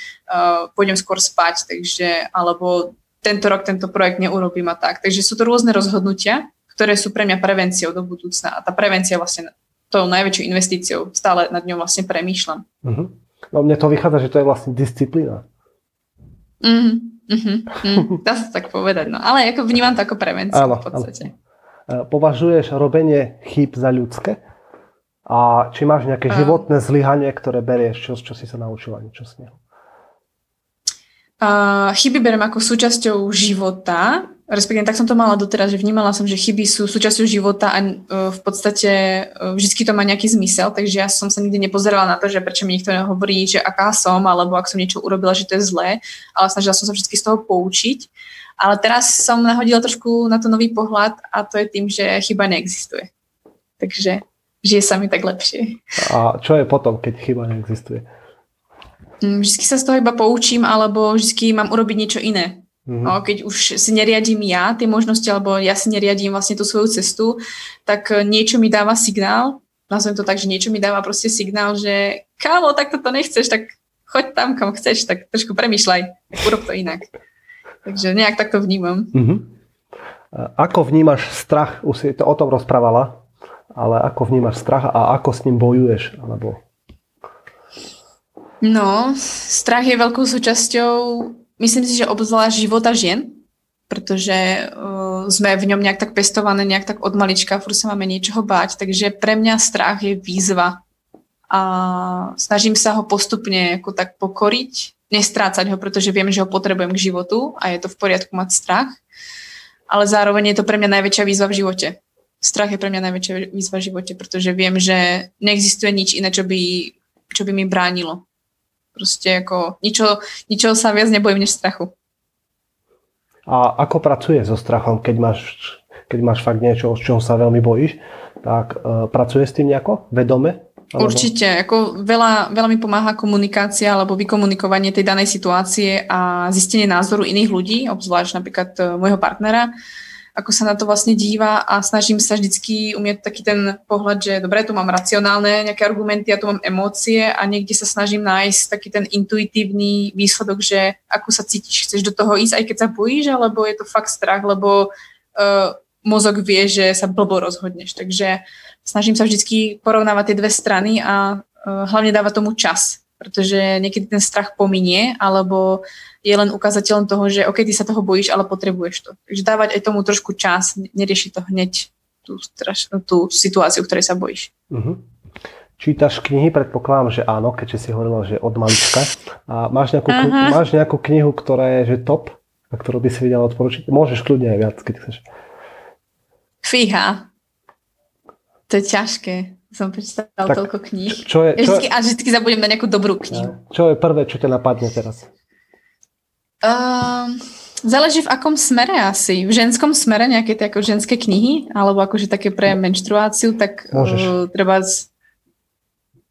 pôjdem skôr spať, takže, alebo tento rok tento projekt neurobím a tak. Takže sú to rôzne rozhodnutia, ktoré sú pre mňa prevenciou do budúcna. A tá prevencia vlastne tou najväčšou investíciou. Stále nad ňou vlastne premýšľam. Uh-huh. No mne to vychádza, že to je vlastne disciplína. Uh-huh. Uh-huh. Uh-huh. Dá sa tak povedať. No. Ale ako vnímam to ako prevenciu áno, v podstate. Áno. Považuješ robenie chýb za ľudské? A či máš nejaké životné zlyhanie, ktoré berieš, čo, čo si sa naučila niečo z neho? Uh, chyby berem ako súčasťou života respektíve tak som to mala doteraz, že vnímala som, že chyby sú súčasťou života a uh, v podstate uh, vždy to má nejaký zmysel, takže ja som sa nikdy nepozerala na to, že prečo mi niekto nehovorí, že aká som, alebo ak som niečo urobila, že to je zlé, ale snažila som sa vždy z toho poučiť. Ale teraz som nahodila trošku na to nový pohľad a to je tým, že chyba neexistuje. Takže žije sa mi tak lepšie. A čo je potom, keď chyba neexistuje? Mm, vždy sa z toho iba poučím, alebo vždy mám urobiť niečo iné Mm-hmm. No, keď už si neriadím ja tie možnosti, alebo ja si neriadím vlastne tú svoju cestu, tak eh, niečo mi dáva signál, nazvem to tak, že niečo mi dáva proste signál, že kámo, tak toto nechceš, tak choď tam, kam chceš, tak trošku premýšľaj, urob to inak. Takže nejak takto vnímam. Mm-hmm. Ako vnímaš strach? Už si to o tom rozprávala, ale ako vnímaš strach a ako s ním bojuješ? Alebo... No, strach je veľkou súčasťou myslím si, že obzvlášť života žien, pretože uh, sme v ňom nejak tak pestované, nejak tak od malička, furt sa máme niečoho báť, takže pre mňa strach je výzva a snažím sa ho postupne ako tak pokoriť, nestrácať ho, pretože viem, že ho potrebujem k životu a je to v poriadku mať strach. ale zároveň je to pre mňa najväčšia výzva v živote. Strach je pre mňa najväčšia výzva v živote, pretože viem, že neexistuje nič iné, čo by, čo by mi bránilo. Proste ako ničo, ničoho sa viac nebojím než strachu. A ako pracuje so strachom, keď máš, keď máš fakt niečo, z čoho sa veľmi bojíš? Tak uh, pracuje s tým nejako? Vedome? Alebo... Určite, ako veľa, veľa mi pomáha komunikácia alebo vykomunikovanie tej danej situácie a zistenie názoru iných ľudí, obzvlášť napríklad uh, môjho partnera ako sa na to vlastne díva a snažím sa vždycky umieť taký ten pohľad, že dobre, tu mám racionálne nejaké argumenty, ja tu mám emócie a niekde sa snažím nájsť taký ten intuitívny výsledok, že ako sa cítiš, chceš do toho ísť, aj keď sa bojíš, alebo je to fakt strach, lebo uh, mozog vie, že sa blbo rozhodneš. Takže snažím sa vždycky porovnávať tie dve strany a uh, hlavne dávať tomu čas, pretože niekedy ten strach pominie, alebo je len ukazateľom toho, že OK, ty sa toho bojíš, ale potrebuješ to. Takže dávať aj tomu trošku čas, neriešiť to hneď tú, straš, tú situáciu, ktorej sa bojíš. Uh-huh. Čítaš knihy? Predpokladám, že áno, keďže si hovorila, že od malička. A máš nejakú, uh-huh. máš nejakú knihu, ktorá je že top, a ktorú by si vedela odporučiť? Môžeš kľudne aj viac, keď chceš. Fíha. To je ťažké. Som prečítala toľko kníh. Čo je, čo a vždy zabudnem na nejakú dobrú knihu. Čo je prvé, čo ťa napadne teraz? Uh, záleží v akom smere asi. V ženskom smere nejaké tie ako ženské knihy, alebo akože také pre menštruáciu, tak uh, treba z...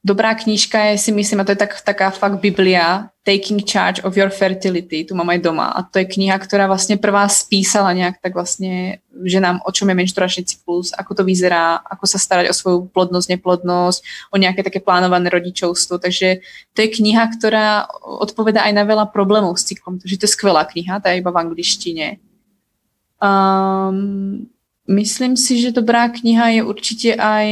dobrá knižka je si myslím, a to je tak, taká fakt Biblia, Taking Charge of Your Fertility, tu mám aj doma. A to je kniha, ktorá vlastne prvá spísala nejak tak vlastne ženám, o čom je menštruačný cyklus, ako to vyzerá, ako sa starať o svoju plodnosť, neplodnosť, o nejaké také plánované rodičovstvo. Takže to je kniha, ktorá odpoveda aj na veľa problémov s cyklom. Takže to je skvelá kniha, tá je iba v angličtine. Um, Myslím si, že dobrá kniha je určite aj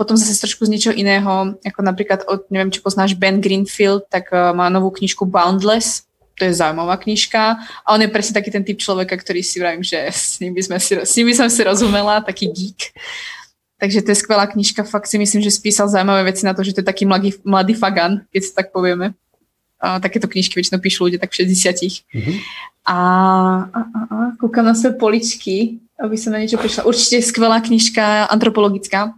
potom zase trošku z niečoho iného, ako napríklad od, neviem, či poznáš Ben Greenfield, tak uh, má novú knižku Boundless, to je zaujímavá knižka a on je presne taký ten typ človeka, ktorý si vravím, že s ním by, sme si, s ním by som si rozumela, taký geek. Takže to je skvelá knižka, fakt si myslím, že spísal zaujímavé veci na to, že to je taký mladý, mladý fagan, keď sa tak povieme. A takéto knižky väčšinou píšu ľudia tak v 60 mm-hmm. A, a, a, a kúkam na svoje poličky aby som na niečo prišla. Určite skvelá knižka antropologická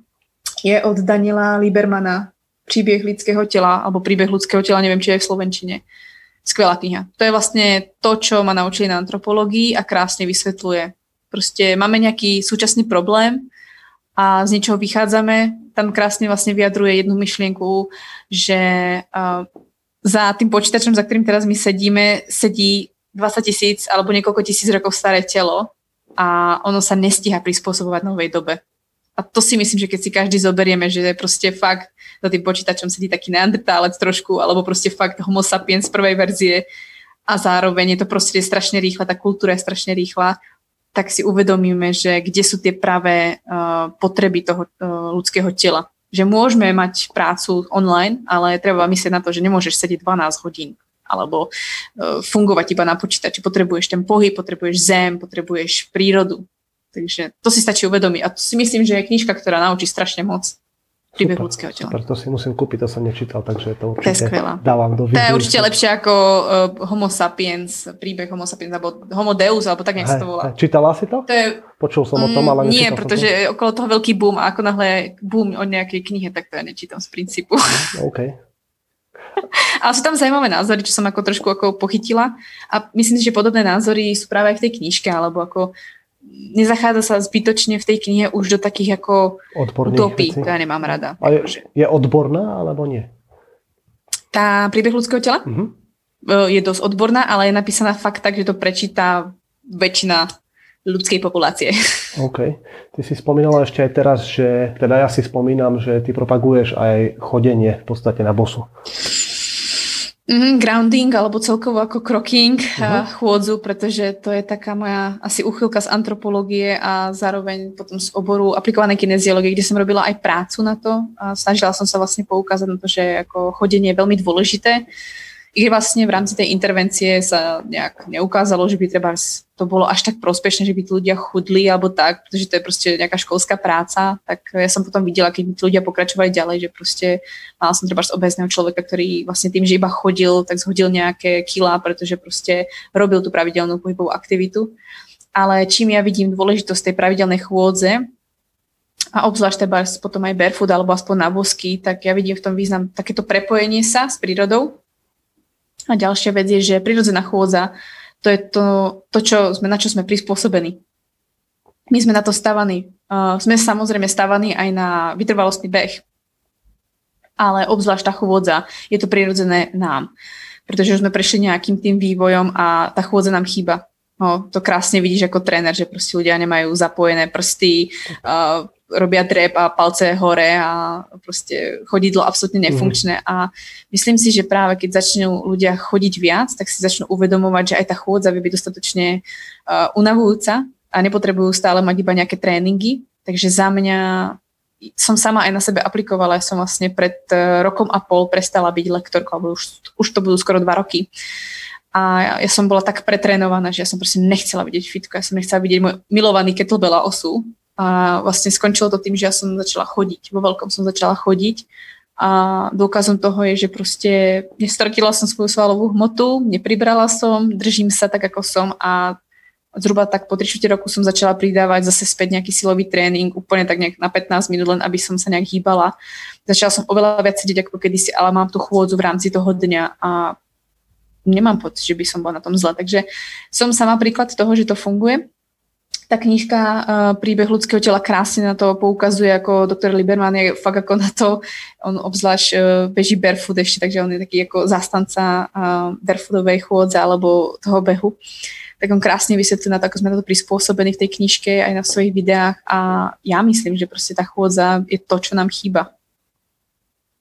je od Daniela Libermana Príbeh ľudského tela, alebo príbeh ľudského tela, neviem, či je v Slovenčine. Skvelá kniha. To je vlastne to, čo ma naučili na antropológii a krásne vysvetľuje. Proste máme nejaký súčasný problém a z niečoho vychádzame. Tam krásne vlastne vyjadruje jednu myšlienku, že uh, za tým počítačom, za ktorým teraz my sedíme, sedí 20 tisíc alebo niekoľko tisíc rokov staré telo a ono sa nestíha prispôsobovať novej dobe. A to si myslím, že keď si každý zoberieme, že je proste fakt za tým počítačom sedí taký neandertálec trošku, alebo proste fakt homo sapiens prvej verzie a zároveň je to proste strašne rýchla, tá kultúra je strašne rýchla, tak si uvedomíme, že kde sú tie pravé uh, potreby toho uh, ľudského tela. Že môžeme mať prácu online, ale treba myslieť na to, že nemôžeš sedieť 12 hodín alebo uh, fungovať iba na počítači. Potrebuješ ten pohyb, potrebuješ zem, potrebuješ prírodu. Takže to si stačí uvedomiť. A to si myslím, že je knižka, ktorá naučí strašne moc príbeh super, ľudského tela. Super, to si musím kúpiť, to som nečítal, takže to určite to dávam do To je určite lepšie ako uh, Homo sapiens, príbeh Homo sapiens, alebo Homo deus, alebo tak nejak sa to volá. Čítala si to? to je, Počul som o tom, ale Nie, pretože to. okolo toho veľký boom a ako náhle boom o nejakej knihe, tak to ja nečítam z princípu. OK. Ale sú tam zaujímavé názory, čo som ako trošku ako pochytila. A myslím si, že podobné názory sú práve aj v tej knižke, alebo ako nezachádza sa zbytočne v tej knihe už do takých ako utopí. To ja nemám rada. A je, je odborná, alebo nie? Tá príbeh ľudského tela? Uh-huh. Je dosť odborná, ale je napísaná fakt tak, že to prečíta väčšina ľudskej populácie. OK. Ty si spomínala ešte aj teraz, že, teda ja si spomínam, že ty propaguješ aj chodenie v podstate na bosu. Mm, grounding alebo celkovo ako croking uh-huh. chôdzu, pretože to je taká moja asi uchylka z antropológie a zároveň potom z oboru aplikovanej kineziológie, kde som robila aj prácu na to a snažila som sa vlastne poukázať na to, že ako chodenie je veľmi dôležité. I vlastne v rámci tej intervencie sa nejak neukázalo, že by treba to bolo až tak prospešné, že by tí ľudia chudli alebo tak, pretože to je proste nejaká školská práca, tak ja som potom videla, keď tí ľudia pokračovali ďalej, že proste mala som treba obezného človeka, ktorý vlastne tým, že iba chodil, tak zhodil nejaké kila, pretože proste robil tú pravidelnú pohybovú aktivitu. ale čím ja vidím dôležitosť tej pravidelnej chôdze, a obzvlášť teda potom aj barefoot alebo aspoň na bosky, tak ja vidím v tom význam takéto prepojenie sa s prírodou. A ďalšia vec je, že prírodzená chôdza, to je to, to čo sme, na čo sme prispôsobení. My sme na to stavaní. Uh, sme samozrejme stavaní aj na vytrvalostný beh. Ale obzvlášť tá chôdza, je to prirodzené nám. Pretože už sme prešli nejakým tým vývojom a tá chôdza nám chýba. No, to krásne vidíš ako tréner, že proste ľudia nemajú zapojené prsty, uh, robia drep a palce hore a proste chodidlo absolútne nefunkčné. Mm. A myslím si, že práve keď začnú ľudia chodiť viac, tak si začnú uvedomovať, že aj tá chôdza by byť dostatočne uh, unavujúca a nepotrebujú stále mať iba nejaké tréningy. Takže za mňa som sama aj na sebe aplikovala, ja som vlastne pred uh, rokom a pol prestala byť lektorkou, alebo už, už to budú skoro dva roky. A ja som bola tak pretrénovaná, že ja som proste nechcela vidieť fitko, ja som nechcela vidieť môj milovaný kettlebell a osu. A vlastne skončilo to tým, že ja som začala chodiť. Vo veľkom som začala chodiť. A dôkazom toho je, že proste nestratila som svoju svalovú hmotu, nepribrala som, držím sa tak, ako som a zhruba tak po 3 roku som začala pridávať zase späť nejaký silový tréning, úplne tak nejak na 15 minút, len aby som sa nejak hýbala. Začala som oveľa viac sedieť ako kedysi, ale mám tú chôdzu v rámci toho dňa a nemám pocit, že by som bola na tom zle. Takže som sama príklad toho, že to funguje. Tá knižka uh, Príbeh ľudského tela krásne na to poukazuje, ako doktor Liberman je fakt ako na to, on obzvlášť uh, beží barefoot ešte, takže on je taký ako zastanca uh, barefootovej chôdze alebo toho behu. Tak on krásne vysvetlí na to, ako sme na to prispôsobení v tej knižke aj na svojich videách. A ja myslím, že proste tá chôdza je to, čo nám chýba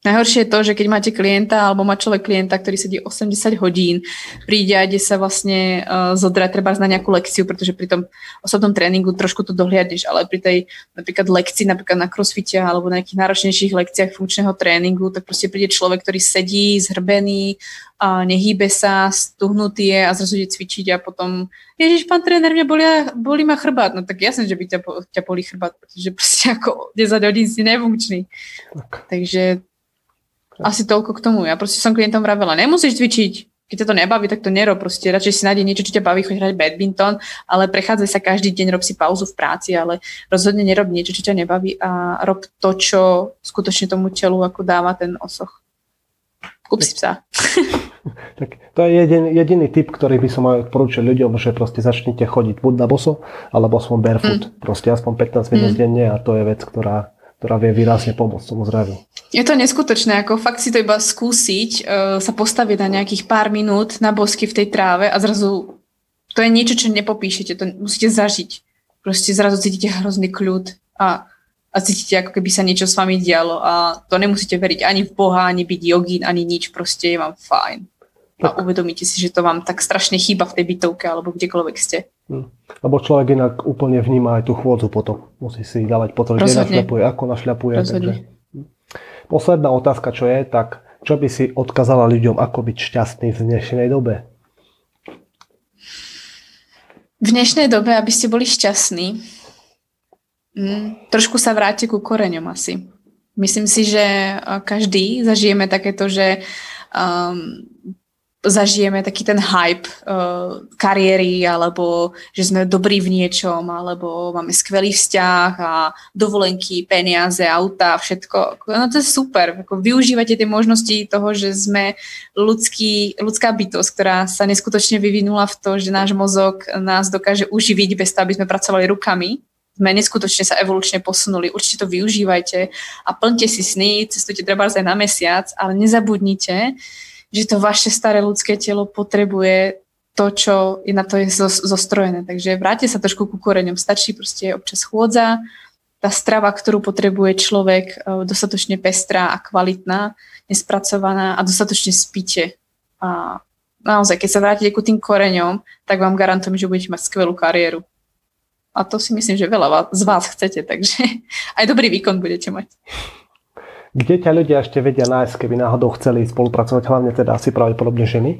Najhoršie je to, že keď máte klienta alebo má človek klienta, ktorý sedí 80 hodín, príde a ide sa vlastne uh, zodrať treba na nejakú lekciu, pretože pri tom osobnom tréningu trošku to dohliadneš, ale pri tej napríklad lekcii, napríklad na crossfite alebo na nejakých náročnejších lekciách funkčného tréningu, tak proste príde človek, ktorý sedí zhrbený, a nehýbe sa, stuhnutý je a zrazu ide cvičiť a potom Ježiš, pán tréner, mňa bolí, bolí ma chrbát. No tak jasne, že by ťa, ťa bolí chrbát, pretože proste ako 10 hodín si nefunkčný. Tak. Takže asi toľko k tomu. Ja proste som klientom vravela, nemusíš cvičiť, keď ťa to nebaví, tak to nerob. Proste radšej si nájde niečo, čo ťa baví, choď hrať badminton, ale prechádzaj sa každý deň, rob si pauzu v práci, ale rozhodne nerob niečo, čo ťa nebaví a rob to, čo skutočne tomu telu ako dáva ten osoch. Kúp si psa. tak to je jedin, jediný typ, ktorý by som aj odporúčil ľuďom, že proste začnite chodiť buď na boso, alebo aspoň barefoot. Mm. Proste aspoň 15 minút mm. denne a to je vec, ktorá ktorá vie výrazne pomôcť tomu zdraviu. Je to neskutočné, ako fakt si to iba skúsiť, uh, sa postaviť na nejakých pár minút na bosky v tej tráve a zrazu to je niečo, čo nepopíšete, to musíte zažiť. Proste zrazu cítite hrozný kľud a, a cítite, ako keby sa niečo s vami dialo a to nemusíte veriť ani v Boha, ani byť jogín, ani nič, proste je vám fajn. A uvedomíte si, že to vám tak strašne chýba v tej bytovke alebo kdekoľvek ste. Hm. Lebo človek inak úplne vníma aj tú chôdzu potom. Musí si dávať pozor, kde našľapuje, ako našľapuje. Takže... Posledná otázka, čo je, tak čo by si odkazala ľuďom, ako byť šťastný v dnešnej dobe? V dnešnej dobe, aby ste boli šťastní, mm, trošku sa vráte ku koreňom asi. Myslím si, že každý zažijeme takéto, že um, zažijeme taký ten hype uh, kariéry, alebo že sme dobrí v niečom, alebo máme skvelý vzťah a dovolenky, peniaze, auta, všetko. No to je super. Ako využívate tie možnosti toho, že sme ľudský, ľudská bytosť, ktorá sa neskutočne vyvinula v to, že náš mozog nás dokáže uživiť bez toho, aby sme pracovali rukami. Sme neskutočne sa evolučne posunuli. Určite to využívajte a plňte si sny, cestujte treba aj na mesiac, ale nezabudnite, že to vaše staré ľudské telo potrebuje to, čo je na to je zostrojené. Takže vráte sa trošku ku koreňom. Stačí proste občas chôdza, tá strava, ktorú potrebuje človek, e, dostatočne pestrá a kvalitná, nespracovaná a dostatočne spíte. A naozaj, keď sa vrátite ku tým koreňom, tak vám garantujem, že budete mať skvelú kariéru. A to si myslím, že veľa z vás chcete, takže aj dobrý výkon budete mať. Kde ťa ľudia ešte vedia nájsť, keby náhodou chceli spolupracovať, hlavne teda asi pravdepodobne ženy?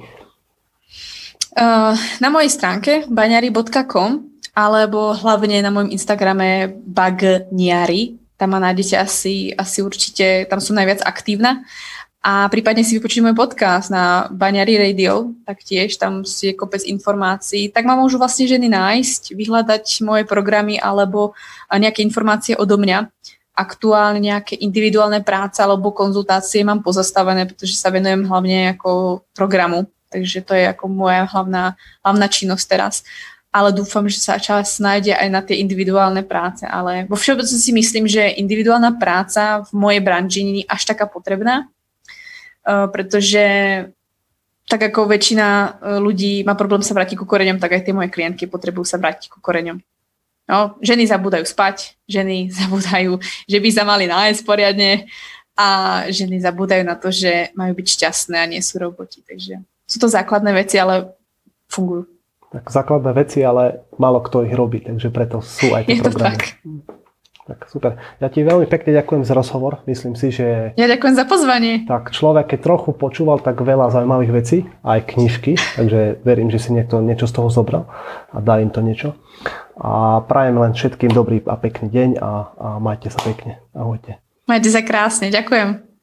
Na mojej stránke baňari.com alebo hlavne na mojom Instagrame bagniari. Tam ma nájdete asi, asi určite, tam som najviac aktívna. a prípadne si vypočuť môj podcast na Baňari Radio, taktiež tam je kopec informácií, tak ma môžu vlastne ženy nájsť, vyhľadať moje programy alebo nejaké informácie odo mňa. Aktuálne nejaké individuálne práce alebo konzultácie mám pozastavené, pretože sa venujem hlavne ako programu, takže to je ako moja hlavná, hlavná činnosť teraz ale dúfam, že sa čas nájde aj na tie individuálne práce. Ale vo všeobecnosti si myslím, že individuálna práca v mojej branži nie je až taká potrebná, Eh, pretože tak ako väčšina eh, ľudí má problém sa vrátiť ku koreňom, tak aj tie moje klientky potrebujú sa vrátiť ku koreňom. No, ženy zabúdajú spať, ženy zabúdajú, že by sa mali nájsť poriadne a ženy zabúdajú na to, že majú byť šťastné a nie sú roboti. Takže sú to základné veci, ale fungujú. Tak základné veci, ale málo kto ich robí, takže preto sú aj tie Je programy. To tak. Tak super. Ja ti veľmi pekne ďakujem za rozhovor. Myslím si, že... Ja ďakujem za pozvanie. Tak človek, keď trochu počúval, tak veľa zaujímavých vecí, aj knižky, takže verím, že si niekto niečo z toho zobral a dá im to niečo. A prajem len všetkým dobrý a pekný deň a, a majte sa pekne. Ahojte. Majte sa krásne. Ďakujem.